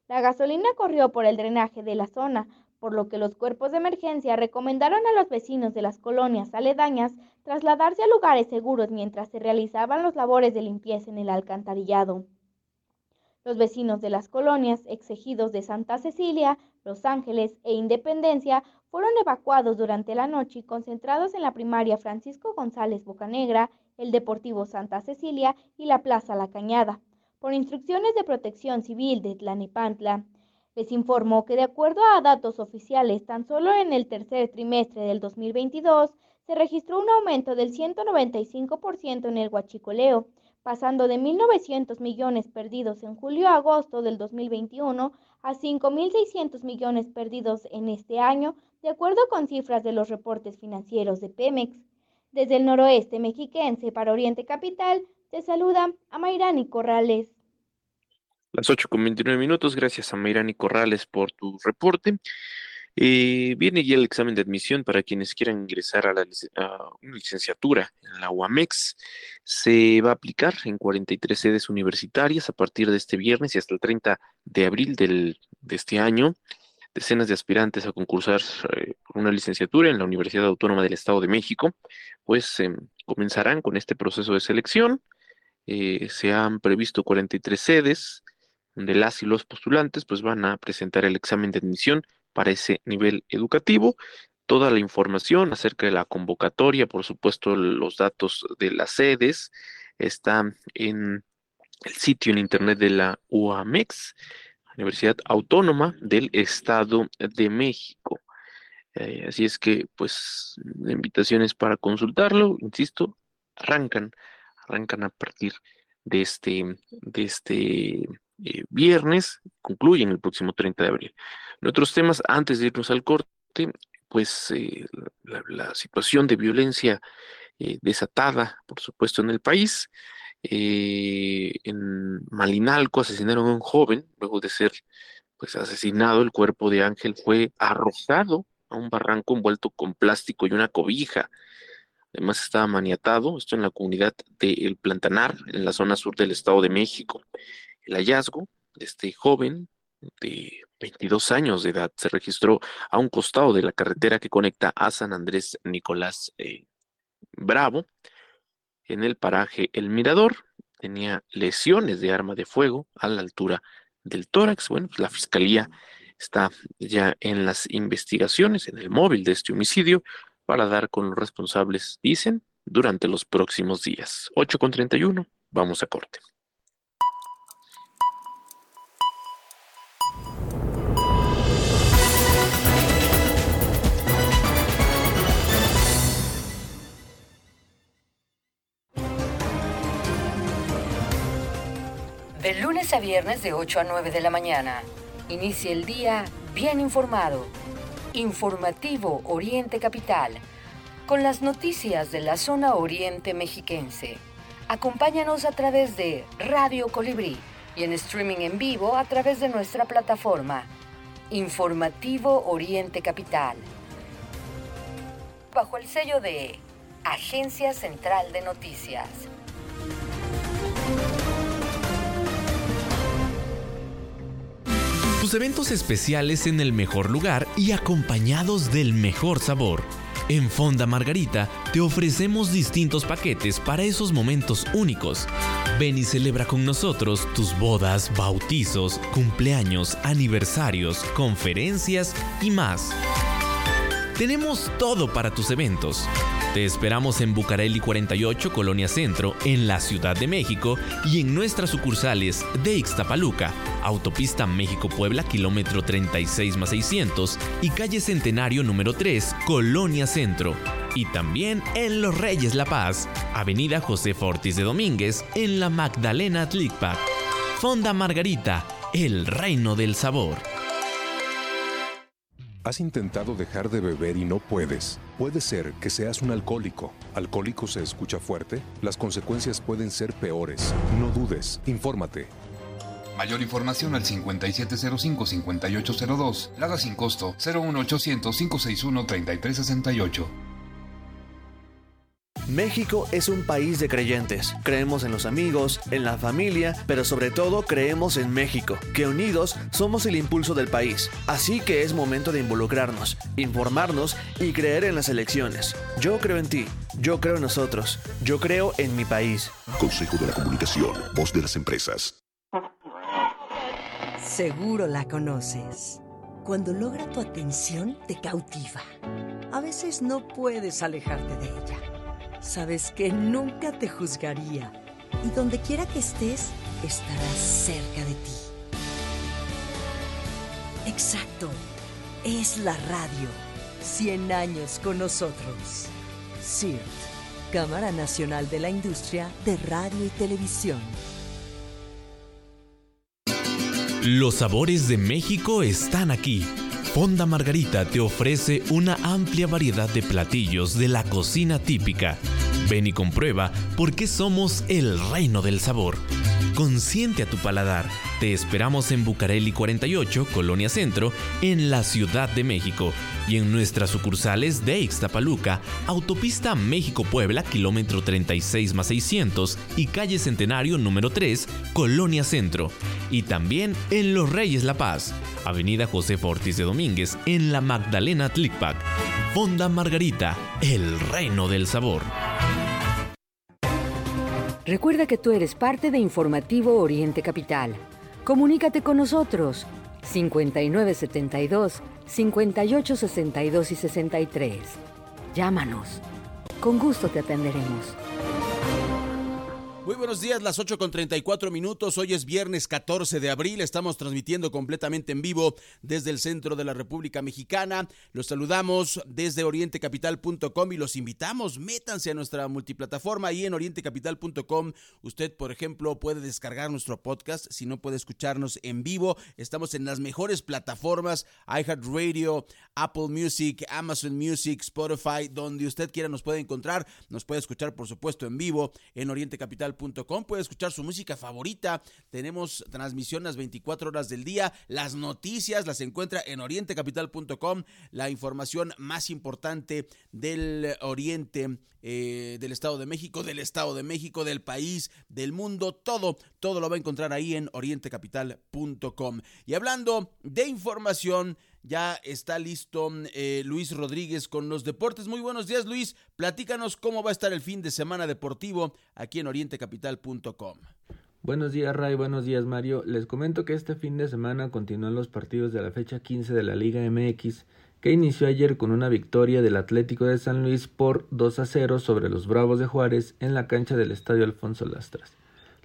La gasolina corrió por el drenaje de la zona, por lo que los cuerpos de emergencia recomendaron a los vecinos de las colonias aledañas trasladarse a lugares seguros mientras se realizaban los labores de limpieza en el alcantarillado. Los vecinos de las colonias exigidos de Santa Cecilia, Los Ángeles e Independencia fueron evacuados durante la noche y concentrados en la primaria Francisco González Bocanegra, el Deportivo Santa Cecilia y la Plaza La Cañada, por instrucciones de Protección Civil de Tlanepantla. Les informó que de acuerdo a datos oficiales, tan solo en el tercer trimestre del 2022 se registró un aumento del 195% en el huachicoleo, pasando de 1.900 millones perdidos en julio-agosto del 2021 a 5.600 millones perdidos en este año, de acuerdo con cifras de los reportes financieros de Pemex. Desde el noroeste mexiquense para Oriente Capital, te saluda a Mayrani Corrales. Las 8 con 29 minutos, gracias a Mayrani Corrales por tu reporte. Viene ya el examen de admisión para quienes quieran ingresar a, la, una licenciatura en la UAMEX. Se va a aplicar en 43 sedes universitarias a partir de este viernes y hasta el 30 de abril del, de este año. Decenas de aspirantes a concursar eh, una licenciatura en la Universidad Autónoma del Estado de México, pues em, comenzarán con este proceso de selección. Eh, se han previsto 43 sedes donde las y los postulantes pues van a presentar el examen de admisión para ese nivel educativo. Toda la información acerca de la convocatoria, por supuesto, los datos de las sedes, está en el sitio en internet de la UAMEX, Universidad Autónoma del Estado de México. Eh, así es que, pues, la invitación es para consultarlo, insisto, arrancan, arrancan a partir de este, de este eh, viernes, concluyen el próximo 30 de abril. En otros temas, antes de irnos al corte, pues eh, la, situación de violencia eh, desatada, por supuesto, en el país. En Malinalco asesinaron a un joven, luego de ser pues asesinado, el cuerpo de Ángel fue arrojado a un barranco envuelto con plástico y una cobija. Además estaba maniatado, esto en la comunidad de El Plantanar, en la zona sur del Estado de México. El hallazgo de este joven de 22 años de edad se registró a un costado de la carretera que conecta a San Andrés Nicolás eh, Bravo, en el paraje El Mirador. Tenía lesiones de arma de fuego a la altura del tórax. Bueno, pues la fiscalía está ya en las investigaciones, en el móvil de este homicidio, para dar con los responsables, dicen, durante los próximos días. 8 con 31, vamos a corte. De lunes a viernes de 8 a 9 de la mañana. Inicia el día bien informado. Informativo Oriente Capital. Con las noticias de la zona oriente mexiquense. Acompáñanos a través de Radio Colibrí y en streaming en vivo a través de nuestra plataforma. Informativo Oriente Capital. Bajo el sello de Agencia Central de Noticias. Eventos especiales en el mejor lugar y acompañados del mejor sabor. En Fonda Margarita te ofrecemos distintos paquetes para esos momentos únicos. Ven y celebra con nosotros tus bodas, bautizos, cumpleaños, aniversarios, conferencias y más. Tenemos todo para tus eventos. Te esperamos en Bucareli 48, Colonia Centro, en la Ciudad de México y en nuestras sucursales de Ixtapaluca, Autopista México-Puebla, kilómetro 36 más 600 y calle Centenario número 3, Colonia Centro. Y también en Los Reyes La Paz, Avenida José Fortis de Domínguez, en la Magdalena Tlicpac. Fonda Margarita, el reino del sabor. ¿Has intentado dejar de beber y no puedes? Puede ser que seas un alcohólico. ¿Alcohólico se escucha fuerte? Las consecuencias pueden ser peores. No dudes, infórmate. Mayor información al 5705-5802. Lada sin costo 01800-561-3368. México es un país de creyentes. Creemos en los amigos, en la familia, pero sobre todo creemos en México, que unidos somos el impulso del país. Así que es momento de involucrarnos, informarnos y creer en las elecciones. Yo creo en ti, yo creo en nosotros, yo creo en mi país. Consejo de la Comunicación, voz de las empresas. Seguro la conoces. Cuando logra tu atención, te cautiva. A veces no puedes alejarte de ella sabes que nunca te juzgaría y donde quiera que estés, estarás cerca de ti. Exacto, es la radio. 100 años con nosotros. CIRT, Cámara Nacional de la Industria de Radio y Televisión. Los sabores de México están aquí Fonda Margarita te ofrece una amplia variedad de platillos de la cocina típica. Ven y comprueba por qué somos el reino del sabor. Consiente a tu paladar. Te esperamos en Bucareli 48, Colonia Centro, en la Ciudad de México y en nuestras sucursales de Ixtapaluca, Autopista México-Puebla, kilómetro 36 más 600 y calle Centenario número 3, Colonia Centro. Y también en Los Reyes La Paz, Avenida José Fortis de Domínguez, en la Magdalena Tlicpac. Fonda Margarita, el reino del sabor. Recuerda que tú eres parte de Informativo Oriente Capital. Comunícate con nosotros 5972 5862 y 63. Llámanos. Con gusto te atenderemos. Muy buenos días, las 8 con 34 minutos. Hoy es viernes 14 de abril. Estamos transmitiendo completamente en vivo desde el centro de la República Mexicana. Los saludamos desde orientecapital.com y los invitamos. Métanse a nuestra multiplataforma y en orientecapital.com. Usted, por ejemplo, puede descargar nuestro podcast. Si no puede escucharnos en vivo, estamos en las mejores plataformas: iHeartRadio, Apple Music, Amazon Music, Spotify, donde usted quiera nos puede encontrar. Nos puede escuchar, por supuesto, en vivo en orientecapital.com puede escuchar su música favorita. Tenemos transmisión las 24 horas del día. Las noticias las encuentra en orientecapital.com. La información más importante del Oriente, eh, del Estado de México, del Estado de México, del país, del mundo, todo, todo lo va a encontrar ahí en orientecapital.com. Y hablando de información, ya está listo eh, Luis Rodríguez con los deportes. Muy buenos días, Luis. Platícanos cómo va a estar el fin de semana deportivo aquí en orientecapital.com. Buenos días, Ray. Buenos días, Mario. Les comento que este fin de semana continúan los partidos de la fecha 15 de la Liga MX, que inició ayer con una victoria del Atlético de San Luis por 2 a 0 sobre los Bravos de Juárez en la cancha del Estadio Alfonso Lastras.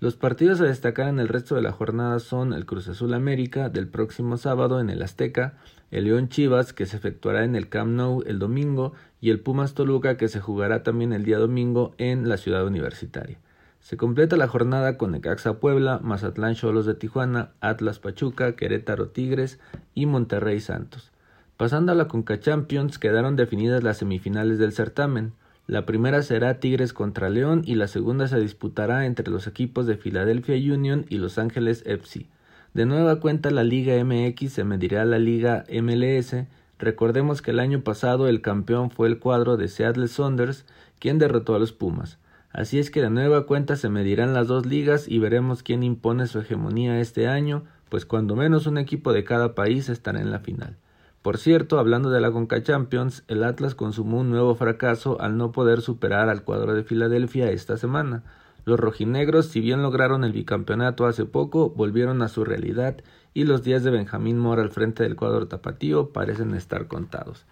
Los partidos a destacar en el resto de la jornada son el Cruz Azul América del próximo sábado en el Azteca, el León Chivas que se efectuará en el Camp Nou el domingo y el Pumas Toluca que se jugará también el día domingo en la ciudad universitaria. Se completa la jornada con Necaxa Puebla, Mazatlán Cholos de Tijuana, Atlas Pachuca, Querétaro Tigres y Monterrey Santos. Pasando a la Conca Champions quedaron definidas las semifinales del certamen. La primera será Tigres contra León y la segunda se disputará entre los equipos de Philadelphia Union y Los Ángeles FC. De nueva cuenta la Liga MX se medirá a la Liga MLS. Recordemos que el año pasado el campeón fue el cuadro de Seattle Saunders, quien derrotó a los Pumas. Así es que de nueva cuenta se medirán las dos ligas y veremos quién impone su hegemonía este año, pues cuando menos un equipo de cada país estará en la final. Por cierto, hablando de la Conca Champions, el Atlas consumó un nuevo fracaso al no poder superar al cuadro de Filadelfia esta semana. Los rojinegros, si bien lograron el bicampeonato hace poco, volvieron a su realidad y los días de Benjamín Mora al frente del cuadro tapatío parecen estar contados.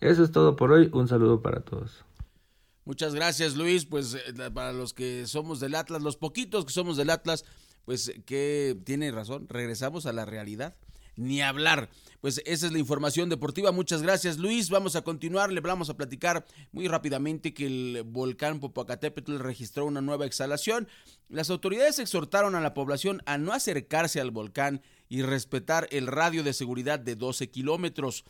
Eso es todo por hoy, un saludo para todos. Muchas gracias Luis, pues eh, para los que somos del Atlas, los poquitos que somos del Atlas, pues que tiene razón, regresamos a la realidad ni hablar. Pues esa es la información deportiva. Muchas gracias, Luis. Vamos a continuar. Le vamos a platicar muy rápidamente que el volcán Popocatépetl registró una nueva exhalación. Las autoridades exhortaron a la población a no acercarse al volcán y respetar el radio de seguridad de 12 kilómetros.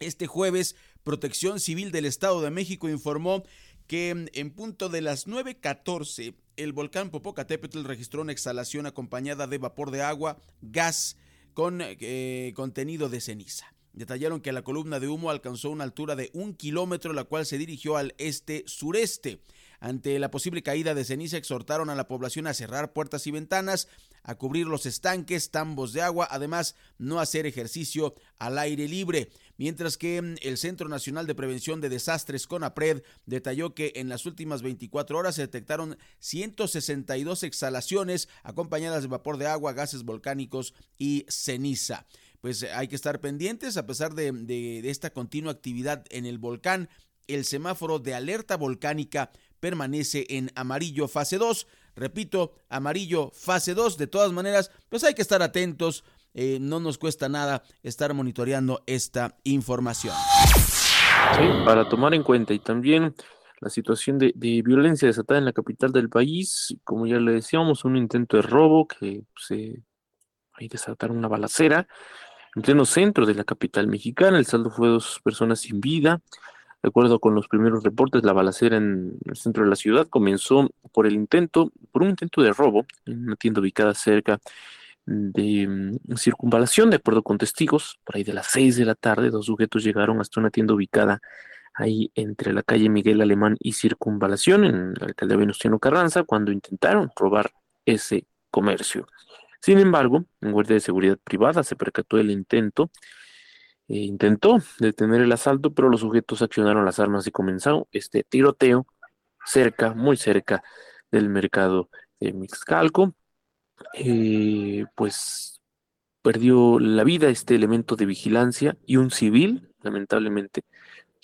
Este jueves, Protección Civil del Estado de México informó que en punto de las 9.14 el volcán Popocatépetl registró una exhalación acompañada de vapor de agua, gas, con eh, contenido de ceniza. Detallaron que la columna de humo alcanzó una altura de un kilómetro, la cual se dirigió al este-sureste. Ante la posible caída de ceniza, exhortaron a la población a cerrar puertas y ventanas, a cubrir los estanques, tambos de agua, además no hacer ejercicio al aire libre mientras que mm, el Centro Nacional de Prevención de Desastres CONAPRED detalló que en las últimas 24 horas se detectaron 162 exhalaciones acompañadas de vapor de agua, gases volcánicos y ceniza. Pues eh, hay que estar pendientes a pesar de, de esta continua actividad en el volcán. El semáforo de alerta volcánica permanece en amarillo fase 2. Repito, amarillo fase 2. De todas maneras, pues hay que estar atentos eh, no nos cuesta nada estar monitoreando esta información. Sí, para tomar en cuenta y también la situación de, violencia desatada en la capital del país, como ya le decíamos, un intento de robo que se ahí desataron una balacera en pleno centro de la capital mexicana. El saldo fue dos personas sin vida. De acuerdo con los primeros reportes, la balacera en el centro de la ciudad comenzó por el intento, por un intento de robo en una tienda ubicada cerca de mm, circunvalación, de acuerdo con testigos, por ahí de las seis de la tarde, dos sujetos llegaron hasta una tienda ubicada ahí entre la calle Miguel Alemán y Circunvalación, en la alcaldía Venustiano Carranza, cuando intentaron robar ese comercio. Sin embargo, un guardia de seguridad privada se percató del intento, e intentó detener el asalto, pero los sujetos accionaron las armas y comenzó este tiroteo cerca, muy cerca del mercado de Mixcalco. Eh, pues perdió la vida este elemento de vigilancia y un civil, lamentablemente,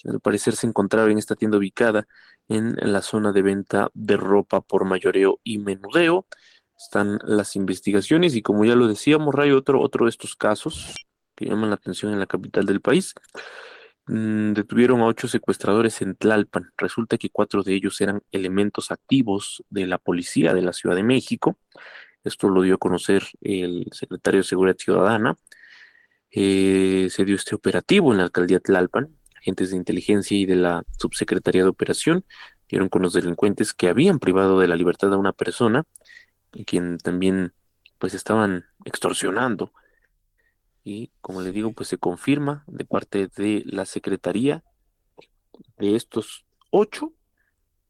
al parecer se encontraba en esta tienda ubicada en la zona de venta de ropa por mayoreo y menudeo. Están las investigaciones y como ya lo decíamos, Ray, otro, otro de estos casos que llaman la atención en la capital del país. Mm, detuvieron a ocho secuestradores en Tlalpan. Resulta que cuatro de ellos eran elementos activos de la policía de la Ciudad de México. Esto lo dio a conocer el secretario de Seguridad Ciudadana. Eh, se dio este operativo en la alcaldía Tlalpan. Agentes de inteligencia y de la subsecretaría de operación dieron con los delincuentes que habían privado de la libertad a una persona, quien también pues estaban extorsionando y como le digo, pues se confirma de parte de la Secretaría de estos ocho,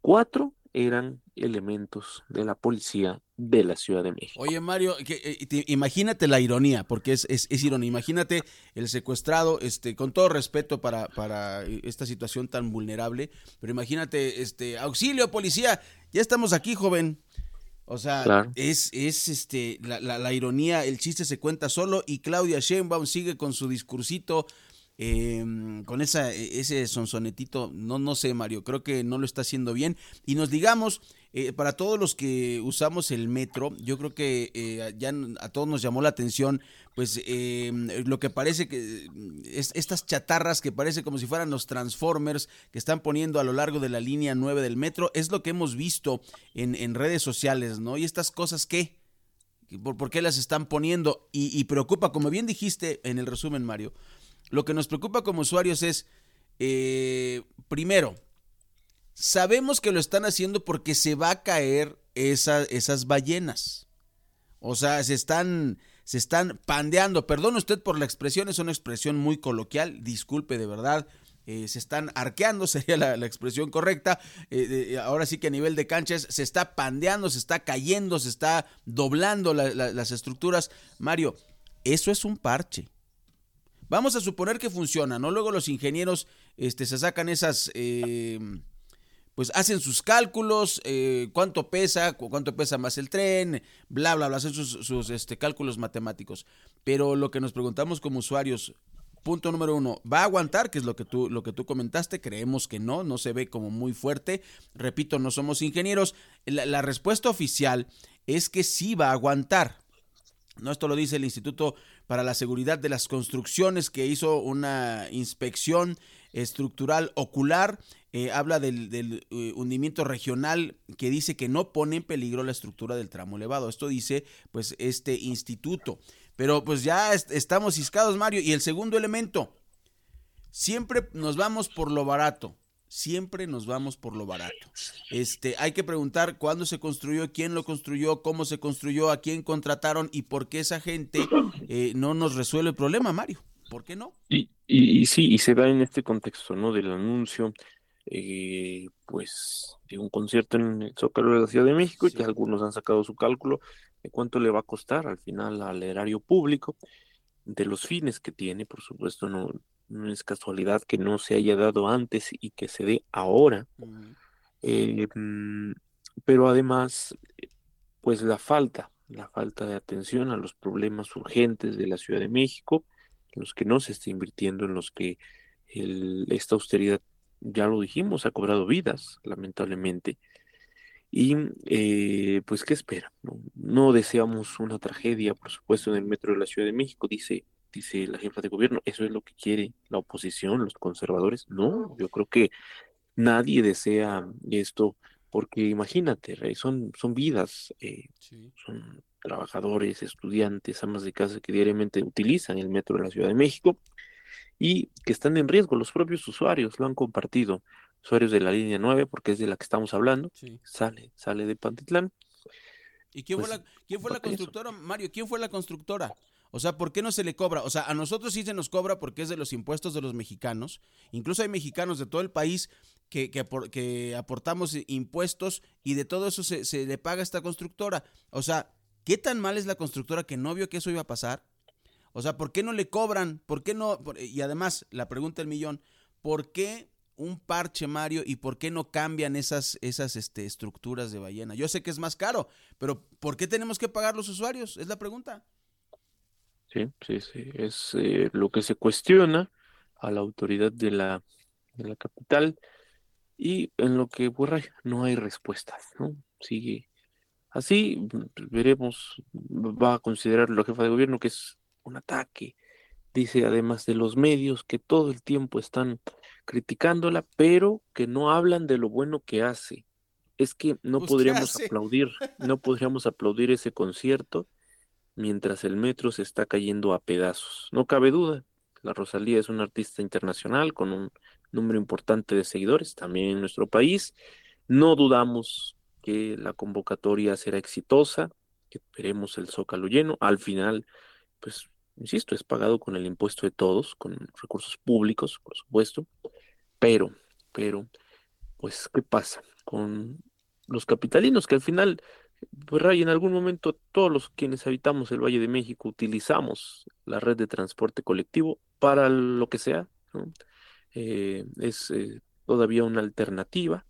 cuatro eran elementos de la policía de la Ciudad de México. Oye, Mario, que, eh, imagínate la ironía, porque es, es, es, ironía. Imagínate el secuestrado, este, con todo respeto para, para esta situación tan vulnerable, pero imagínate, este, auxilio, policía, ya estamos aquí, joven. O sea, es, es este, la, la, ironía, el chiste se cuenta solo y Claudia Sheinbaum sigue con su discursito, em, con esa, ese sonsonetito, no, no sé Mario, creo que no lo está haciendo bien. Y nos digamos, eh, para todos los que usamos el metro, yo creo que eh, ya a todos nos llamó la atención, pues eh, lo que parece que es, estas chatarras que parece como si fueran los Transformers que están poniendo a lo largo de la línea 9 del metro, es lo que hemos visto en, en redes sociales, ¿no? Y estas cosas, ¿qué? ¿Por, por qué las están poniendo? Y, preocupa, como bien dijiste en el resumen, Mario, lo que nos preocupa como usuarios es, primero, Sabemos que lo están haciendo porque se va a caer esas ballenas. O sea, se están, se están pandeando. Perdone usted por la expresión, es una expresión muy coloquial, disculpe de verdad. Eh, se están arqueando, sería la, expresión correcta. Eh, ahora sí que a nivel de canchas se está pandeando, se está cayendo, se está doblando las estructuras. Mario, eso es un parche. Vamos a suponer que funciona, ¿no? Luego los ingenieros este, se sacan esas... Eh, pues hacen sus cálculos, eh, cuánto pesa, cuánto pesa más el tren, bla, bla, bla, hacen sus, este, cálculos matemáticos. Pero lo que nos preguntamos como usuarios, punto número uno, ¿va a aguantar? Que es lo que tú, lo que tú comentaste, creemos que no, no se ve como muy fuerte. Repito, no somos ingenieros. La, la respuesta oficial es que sí va a aguantar. No, esto lo dice el Instituto para la Seguridad de las Construcciones, que hizo una inspección estructural ocular eh, habla del, eh, hundimiento regional que dice que no pone en peligro la estructura del tramo elevado. Esto dice pues este instituto. Pero pues ya estamos ciscados, Mario. Y el segundo elemento, siempre nos vamos por lo barato. Siempre nos vamos por lo barato. Este, hay que preguntar cuándo se construyó, quién lo construyó, cómo se construyó, a quién contrataron y por qué esa gente eh, no nos resuelve el problema, Mario. ¿Por qué no? Y, y, y sí, y se da en este contexto, ¿no? Del anuncio eh, pues de un concierto en el Zócalo de la Ciudad de México y que algunos han sacado su cálculo de cuánto le va a costar al final al erario público, de los fines que tiene, por supuesto, no, no es casualidad que no se haya dado antes y que se dé ahora. Eh, mm, pero además, pues la falta, la falta de atención a los problemas urgentes de la Ciudad de México, en los que no se está invirtiendo, en los que el, esta austeridad ya lo dijimos, ha cobrado vidas, lamentablemente. Y eh, pues, ¿qué espera? No, deseamos una tragedia, por supuesto, en el metro de la Ciudad de México, dice, dice la jefa de gobierno. ¿Eso es lo que quiere la oposición, los conservadores? No, yo creo que nadie desea esto, porque imagínate, son, son vidas, eh, son trabajadores, estudiantes, amas de casa que diariamente utilizan el metro de la Ciudad de México y que están en riesgo. Los propios usuarios lo han compartido, usuarios de la línea 9, porque es de la que estamos hablando, sale, sale de Pantitlán. ¿Y quién fue, pues, la, quién fue la constructora, Mario? ¿Quién fue la constructora? O sea, ¿por qué no se le cobra? O sea, a nosotros sí se nos cobra porque es de los impuestos de los mexicanos. Incluso hay mexicanos de todo el país que, que, aportamos impuestos y de todo eso se, se le paga a esta constructora. O sea, ¿qué tan mal es la constructora que no vio que eso iba a pasar? O sea, ¿por qué no le cobran? ¿Por qué no? Y además, la pregunta del millón, ¿por qué un parche, Mario, y por qué no cambian esas, esas este, estructuras de ballena? Yo sé que es más caro, pero ¿por qué tenemos que pagar los usuarios? Es la pregunta. Sí, sí, sí. Es eh, lo que se cuestiona a la autoridad de la de la capital y en lo que pues, no hay respuestas, ¿no? Sigue así, veremos, va a considerar la jefa de gobierno que es un ataque, dice además de los medios que todo el tiempo están criticándola, pero que no hablan de lo bueno que hace. Es que no Pues, ¿qué podríamos aplaudir, no podríamos aplaudir ese concierto mientras el metro se está cayendo a pedazos. No cabe duda, la Rosalía es una artista internacional con un número importante de seguidores también en nuestro país. No dudamos que la convocatoria será exitosa, que veremos el zócalo lleno. Al final, pues, insisto, es pagado con el impuesto de todos, con recursos públicos, por supuesto. Pero, pero, pues, ¿qué pasa con los capitalinos que al final, pues, en algún momento todos los quienes habitamos el Valle de México utilizamos la red de transporte colectivo para lo que sea. Eh, es eh, todavía una alternativa,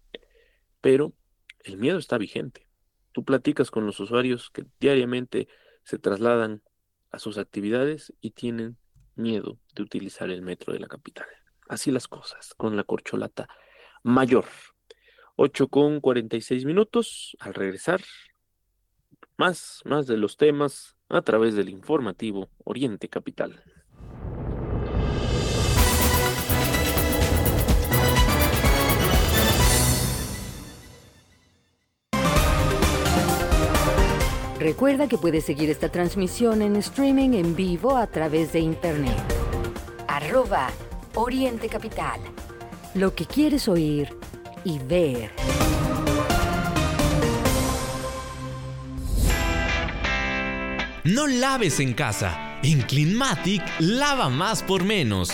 pero el miedo está vigente. Tú platicas con los usuarios que diariamente se trasladan a sus actividades y tienen miedo de utilizar el metro de la capital. Así las cosas, con la corcholata mayor. 8 con 46 minutos. Al regresar, más, más de los temas a través del informativo Oriente Capital. Recuerda que puedes seguir esta transmisión en streaming en vivo a través de internet. Arroba Oriente Capital. Lo que quieres oír y ver. No laves en casa. En Cleanmatic, lava más por menos.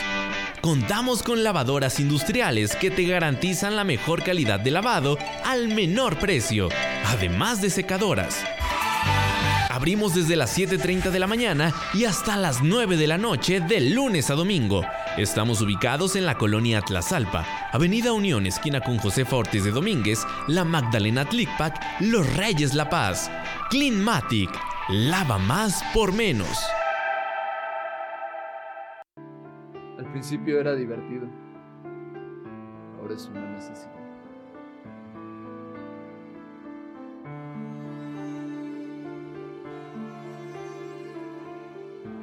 Contamos con lavadoras industriales que te garantizan la mejor calidad de lavado al menor precio, además de secadoras. Abrimos desde las 7.30 de la mañana y hasta las 9 de la noche de lunes a domingo. Estamos ubicados en la colonia Tlazalpa, Avenida Unión, esquina con Josefa Ortiz de Domínguez, La Magdalena Tlicpac, Los Reyes La Paz. Cleanmatic, lava más por menos. Al principio era divertido. Ahora es una necesidad.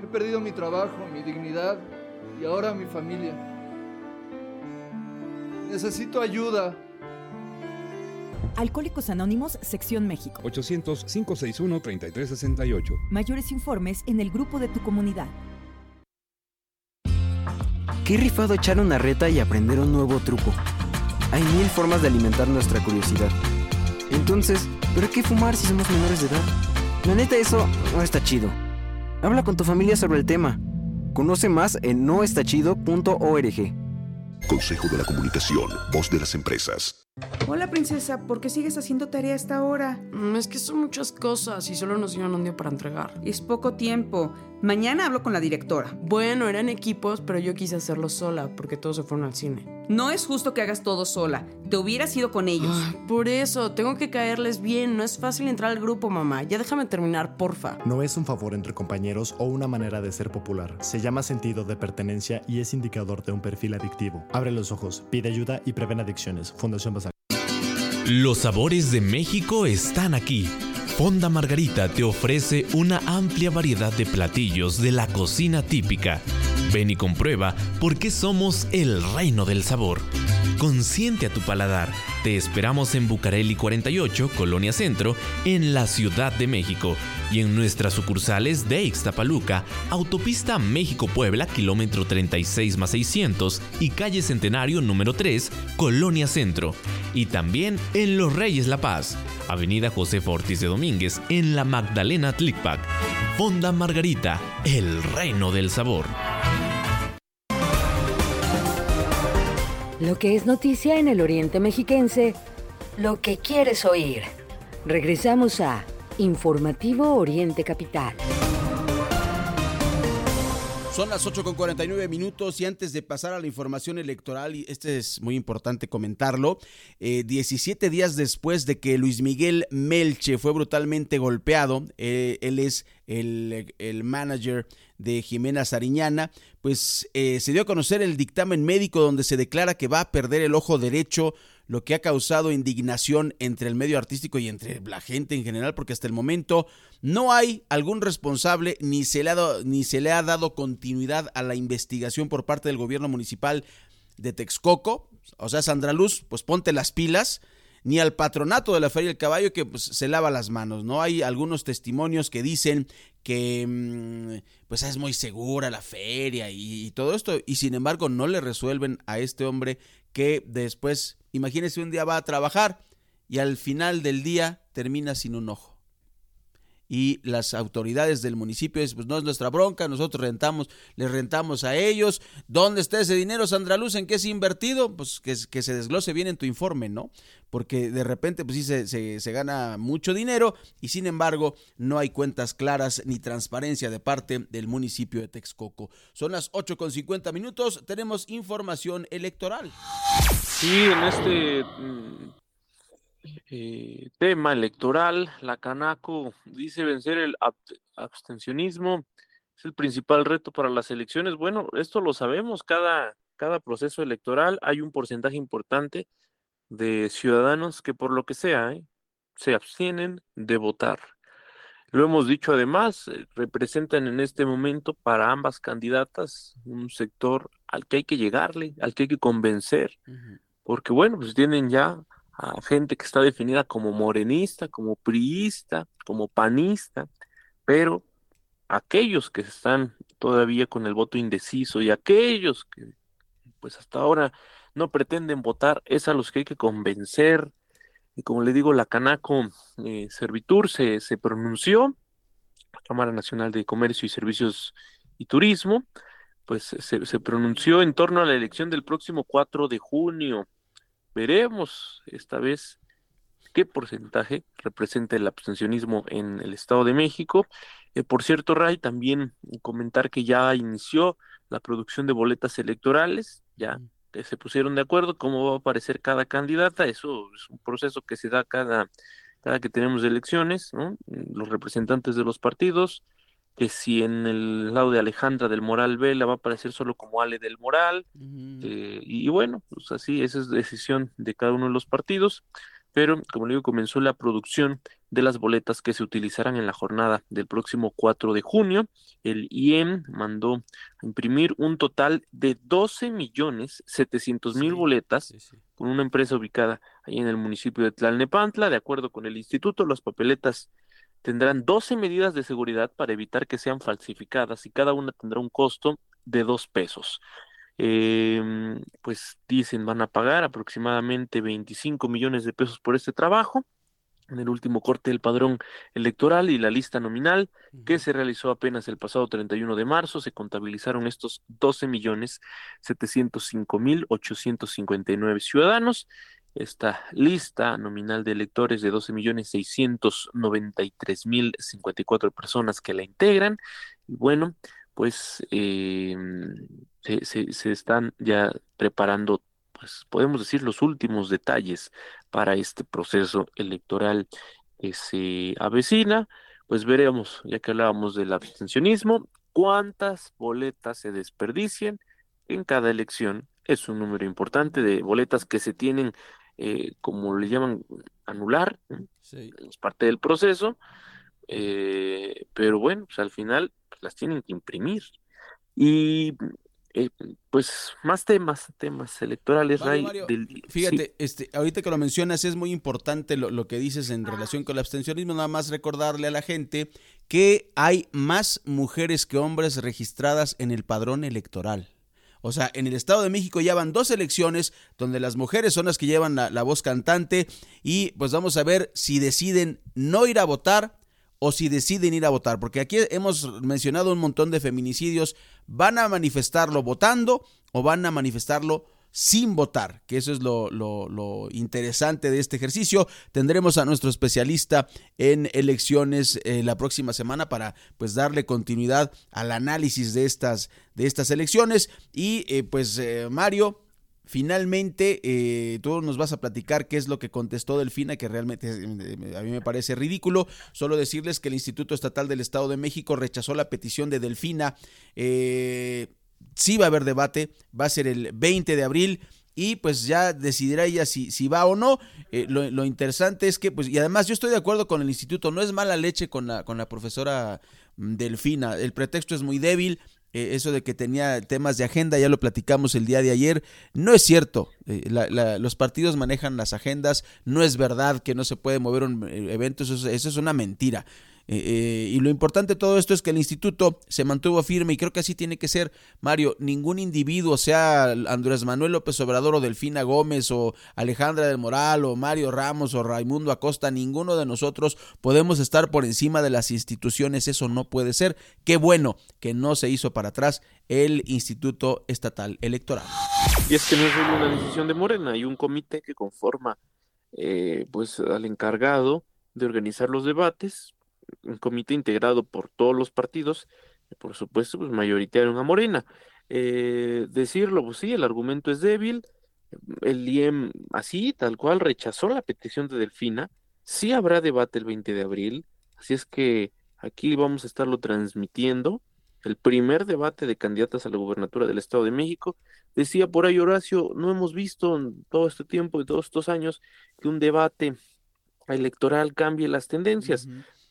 He perdido mi trabajo, mi dignidad y ahora mi familia. Necesito ayuda. Alcohólicos Anónimos, Sección México. 800-561-3368. Mayores informes en el grupo de tu comunidad. Qué rifado echar una reta y aprender un nuevo truco. Hay mil formas de alimentar nuestra curiosidad. Entonces, ¿pero qué fumar si somos menores de edad? La neta, eso no está chido. Habla con tu familia sobre el tema. Conoce más en noestachido.org. Consejo de la Comunicación, voz de las empresas. Hola princesa, ¿por qué sigues haciendo tarea a esta hora? Mm, Es que son muchas cosas y solo nos dieron un día para entregar. Es poco tiempo. Mañana hablo con la directora. Bueno, eran equipos, pero yo quise hacerlo sola porque todos se fueron al cine. No es justo que hagas todo sola. Te hubieras ido con ellos. Ay, por eso, tengo que caerles bien. No es fácil entrar al grupo, mamá. Ya déjame terminar, porfa. No es un favor entre compañeros o una manera de ser popular. Se llama sentido de pertenencia y es indicador de un perfil adictivo. Abre los ojos, pide ayuda y prevén adicciones. Fundación Basal. Los sabores de México están aquí. Fonda Margarita te ofrece una amplia variedad de platillos de la cocina típica. Ven y comprueba por qué somos el reino del sabor. Consiente a tu paladar. Te esperamos en Bucareli 48, Colonia Centro, en la Ciudad de México. Y en nuestras sucursales de Ixtapaluca, Autopista México-Puebla, kilómetro 36 más 600 y calle Centenario número 3, Colonia Centro. Y también en Los Reyes La Paz, Avenida Josefa Ortiz de Domínguez, en la Magdalena Tlicpac. Fonda Margarita, el reino del sabor. Lo que es noticia en el Oriente Mexiquense, lo que quieres oír. Regresamos a Informativo Oriente Capital. Son las 8 con 49 minutos y antes de pasar a la información electoral, y este es muy importante comentarlo, 17 eh, días después de que Luis Miguel Melche fue brutalmente golpeado, eh, él es el, el, manager de Jimena Sariñana, pues eh, se dio a conocer el dictamen médico donde se declara que va a perder el ojo derecho lo que ha causado indignación entre el medio artístico y entre la gente en general, porque hasta el momento no hay algún responsable ni se le ha dado, ni se le ha dado continuidad a la investigación por parte del gobierno municipal de Texcoco. O sea, Sandra Luz, pues ponte las pilas ni al patronato de la Feria del Caballo que pues, se lava las manos, ¿no? Hay algunos testimonios que dicen que mm, pues es muy segura la feria y, y, todo esto y sin embargo no le resuelven a este hombre que después, imagínese un día va a trabajar y al final del día termina sin un ojo y las autoridades del municipio dicen, pues no es nuestra bronca, nosotros rentamos, les rentamos a ellos. ¿Dónde está ese dinero, Sandra Luz? ¿En qué es invertido? Pues que, se desglose bien en tu informe, ¿no? Porque de repente, pues sí, se, se, se, gana mucho dinero y sin embargo no hay cuentas claras ni transparencia de parte del municipio de Texcoco. Son las 8 con 50 minutos, tenemos información electoral. Sí, en este mm, eh, tema electoral, la Canaco dice vencer el abstencionismo es el principal reto para las elecciones. Bueno, esto lo sabemos, cada, cada proceso electoral hay un porcentaje importante de ciudadanos que por lo que sea ¿eh? se abstienen de votar. Lo hemos dicho además, eh, representan en este momento para ambas candidatas un sector al que hay que llegarle, al que hay que convencer, porque bueno, pues tienen ya a gente que está definida como morenista, como priista, como panista, pero aquellos que están todavía con el voto indeciso y aquellos que pues hasta ahora no pretenden votar, es a los que hay que convencer. Y como le digo, la Canaco eh, Servitur se, se pronunció, la Cámara Nacional de Comercio y Servicios y Turismo, pues se, se pronunció en torno a la elección del próximo 4 de junio Veremos esta vez qué porcentaje representa el abstencionismo en el Estado de México. Eh, por cierto, Ray, también comentar que ya inició la producción de boletas electorales, ya se pusieron de acuerdo cómo va a aparecer cada candidata, eso es un proceso que se da cada, cada que tenemos elecciones, los representantes de los partidos, que si en el lado de Alejandra del Moral Vela va a aparecer solo como Ale del Moral, eh, y, bueno, pues así, esa es decisión de cada uno de los partidos, pero como le digo, comenzó la producción de las boletas que se utilizarán en la jornada del próximo 4 de junio. El IEM mandó imprimir un total de 12 millones 700 mil boletas con una empresa ubicada ahí en el municipio de Tlalnepantla. De acuerdo con el instituto, las papeletas tendrán 12 medidas de seguridad para evitar que sean falsificadas y cada una tendrá un costo de dos pesos. Em, pues dicen van a pagar aproximadamente 25 millones de pesos por este trabajo en el último corte del padrón electoral y la lista nominal que se realizó apenas el pasado 31 de marzo, se contabilizaron estos 12 millones 705 mil 859 ciudadanos esta lista nominal de electores de 12 millones 693 mil 54 personas que la integran. Y bueno, pues em, se, están ya preparando, pues podemos decir, los últimos detalles para este proceso electoral que se avecina. Pues veremos, ya que hablábamos del abstencionismo, cuántas boletas se desperdician en cada elección. Es un número importante de boletas que se tienen eh, como le llaman, anular, es parte del proceso, eh, pero bueno, pues al final pues, las tienen que imprimir. Y eh, pues más temas, temas electorales hay. fíjate, este, ahorita que lo mencionas es muy importante lo, lo, que dices en relación con el abstencionismo, nada más recordarle a la gente que hay más mujeres que hombres registradas en el padrón electoral. O sea, en el Estado de México ya van dos elecciones donde las mujeres son las que llevan la, voz cantante y pues vamos a ver si deciden no ir a votar o si deciden ir a votar, porque aquí hemos mencionado un montón de feminicidios, van a manifestarlo votando o van a manifestarlo sin votar, que eso es lo, interesante de este ejercicio. Tendremos a nuestro especialista en elecciones eh, la próxima semana para pues darle continuidad al análisis de estas, de estas elecciones. Y eh, pues eh, Mario, Finalmente, eh, tú nos vas a platicar qué es lo que contestó Delfina, que realmente a mí me parece ridículo. Solo decirles que el Instituto Estatal del Estado de México rechazó la petición de Delfina. Eh, sí va a haber debate, va a ser el 20 de abril y pues ya decidirá ella si, si va o no. Eh, lo, interesante es que, pues, y además yo estoy de acuerdo con el instituto, no es mala leche con la, con la profesora mm, Delfina, el pretexto es muy débil, eh, eso de que tenía temas de agenda, ya lo platicamos el día de ayer, no es cierto. Eh, los partidos manejan las agendas, no es verdad que no se puede mover un evento, eso es una mentira. Eh, eh, y lo importante de todo esto es que el instituto se mantuvo firme y creo que así tiene que ser, Mario. Ningún individuo, sea Andrés Manuel López Obrador o Delfina Gómez o Alejandra del Moral o Mario Ramos o Raimundo Acosta, ninguno de nosotros podemos estar por encima de las instituciones. Eso no puede ser. Qué bueno que no se hizo para atrás el Instituto Estatal Electoral. Y es que no es una decisión de Morena, hay un comité que conforma eh, pues al encargado de organizar los debates, un comité integrado por todos los partidos, por supuesto, pues mayoritario a Morena. Eh, decirlo, pues sí, el argumento es débil, el IEM así, tal cual, rechazó la petición de Delfina, sí habrá debate el 20 de abril, así es que aquí vamos a estarlo transmitiendo, el primer debate de candidatas a la gubernatura del Estado de México. Decía por ahí Horacio, no hemos visto en todo este tiempo y todos estos años que un debate electoral cambie las tendencias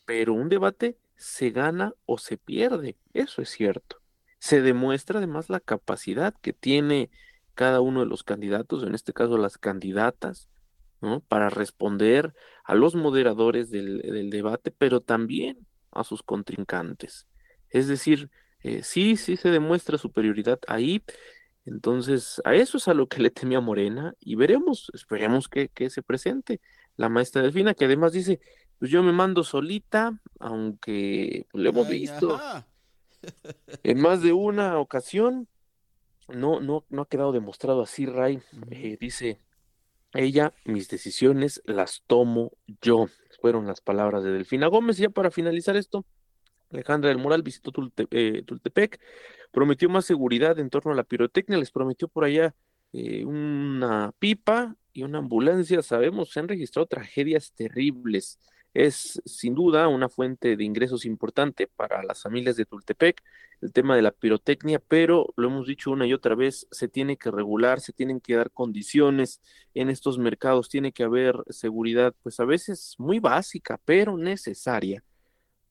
pero un debate se gana o se pierde, eso es cierto. Se demuestra además la capacidad que tiene cada uno de los candidatos, en este caso las candidatas, ¿no? para responder a los moderadores del, debate, pero también a sus contrincantes. Es decir, eh, sí, sí se demuestra superioridad ahí. Entonces, a eso es a lo que le temía Morena y veremos, esperemos que, que se presente la maestra Delfina, que además dice, pues yo me mando solita, aunque lo hemos visto en más de una ocasión. No, no, no ha quedado demostrado así, Ray. Eh, dice ella, mis decisiones las tomo yo. Fueron las palabras de Delfina Gómez. Y ya para finalizar esto, Alejandra del Moral visitó eh, Tultepec, prometió más seguridad en torno a la pirotecnia, les prometió por allá eh, una pipa y una ambulancia. Sabemos, se han registrado tragedias terribles es sin duda una fuente de ingresos importante para las familias de Tultepec, el tema de la pirotecnia, pero lo hemos dicho una y otra vez, se tiene que regular, se tienen que dar condiciones en estos mercados, tiene que haber seguridad, pues a veces muy básica, pero necesaria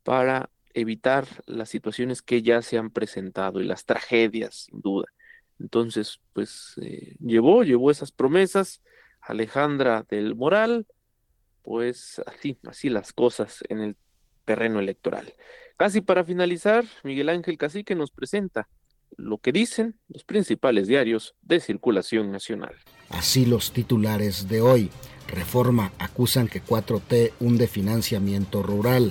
para evitar las situaciones que ya se han presentado y las tragedias, sin duda. Entonces, pues eh, llevó, llevó esas promesas Alejandra del Moral, pues así, así las cosas en el terreno electoral. Casi para finalizar, Miguel Ángel Cacique nos presenta lo que dicen los principales diarios de circulación nacional. Así los titulares de hoy. Reforma acusan que 4T hunde financiamiento rural.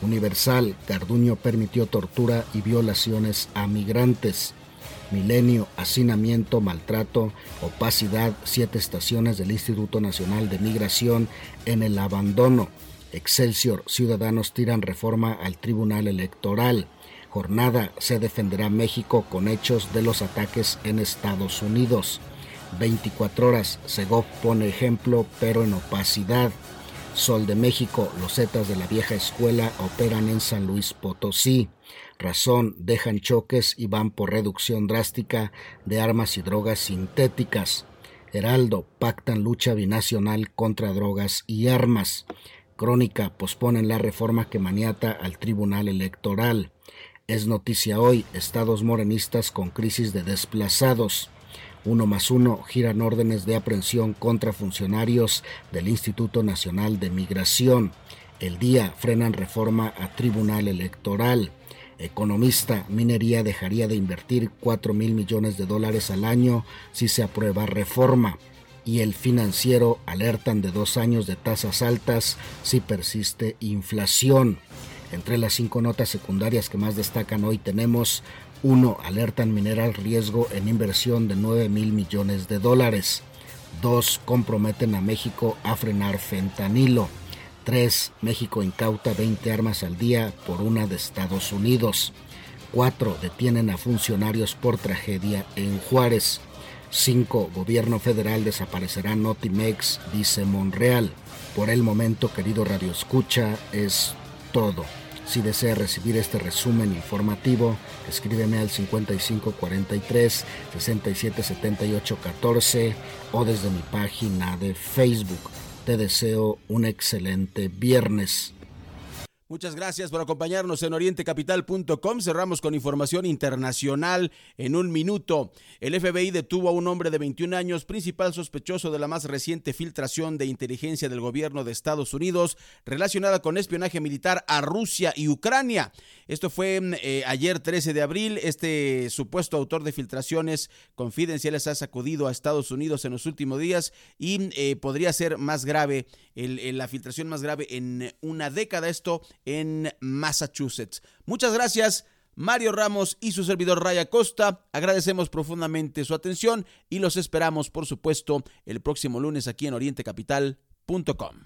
Universal, Garduño permitió tortura y violaciones a migrantes. Milenio, hacinamiento, maltrato, opacidad, siete estaciones del Instituto Nacional de Migración en el abandono. Excelsior, ciudadanos tiran reforma al Tribunal Electoral. Jornada, se defenderá México con hechos de los ataques en Estados Unidos. 24 horas, Segov pone ejemplo, pero en opacidad. Sol de México, los Zetas de la vieja escuela operan en San Luis Potosí. Razón, dejan choques y van por reducción drástica de armas y drogas sintéticas. Heraldo, pactan lucha binacional contra drogas y armas. Crónica, posponen la reforma que maniata al Tribunal Electoral. Es noticia hoy, estados morenistas con crisis de desplazados. Uno más uno giran órdenes de aprehensión contra funcionarios del Instituto Nacional de Migración. El día frenan reforma a Tribunal Electoral. Economista, minería dejaría de invertir 4 mil millones de dólares al año si se aprueba reforma. Y el financiero alertan de dos años de tasas altas si persiste inflación. Entre las cinco notas secundarias que más destacan hoy tenemos 1. Alertan mineral riesgo en inversión de 9 mil millones de dólares. 2. Comprometen a México a frenar fentanilo. 3. México incauta 20 armas al día por una de Estados Unidos. 4. Detienen a funcionarios por tragedia en Juárez. 5. Gobierno federal desaparecerá Notimex, dice Monreal. Por el momento, querido Radio Escucha, es todo. Si desea recibir este resumen informativo, escríbeme al 5543 677814 o desde mi página de Facebook. Te deseo un excelente viernes. Muchas gracias por acompañarnos en orientecapital.com. Cerramos con información internacional en un minuto. El FBI detuvo a un hombre de 21 años, principal sospechoso de la más reciente filtración de inteligencia del gobierno de Estados Unidos relacionada con espionaje militar a Rusia y Ucrania. Esto fue eh, ayer 13 de abril. Este supuesto autor de filtraciones confidenciales ha sacudido a Estados Unidos en los últimos días y eh, podría ser más grave, la filtración más grave en una década. Esto en Massachusetts. Muchas gracias. Mario Ramos y su servidor Raya Costa. Agradecemos profundamente su atención y los esperamos, por supuesto, el próximo lunes aquí en orientecapital.com.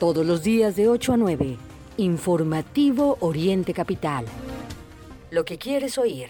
Todos los días de 8 a 9, informativo Oriente Capital. Lo que quieres oír.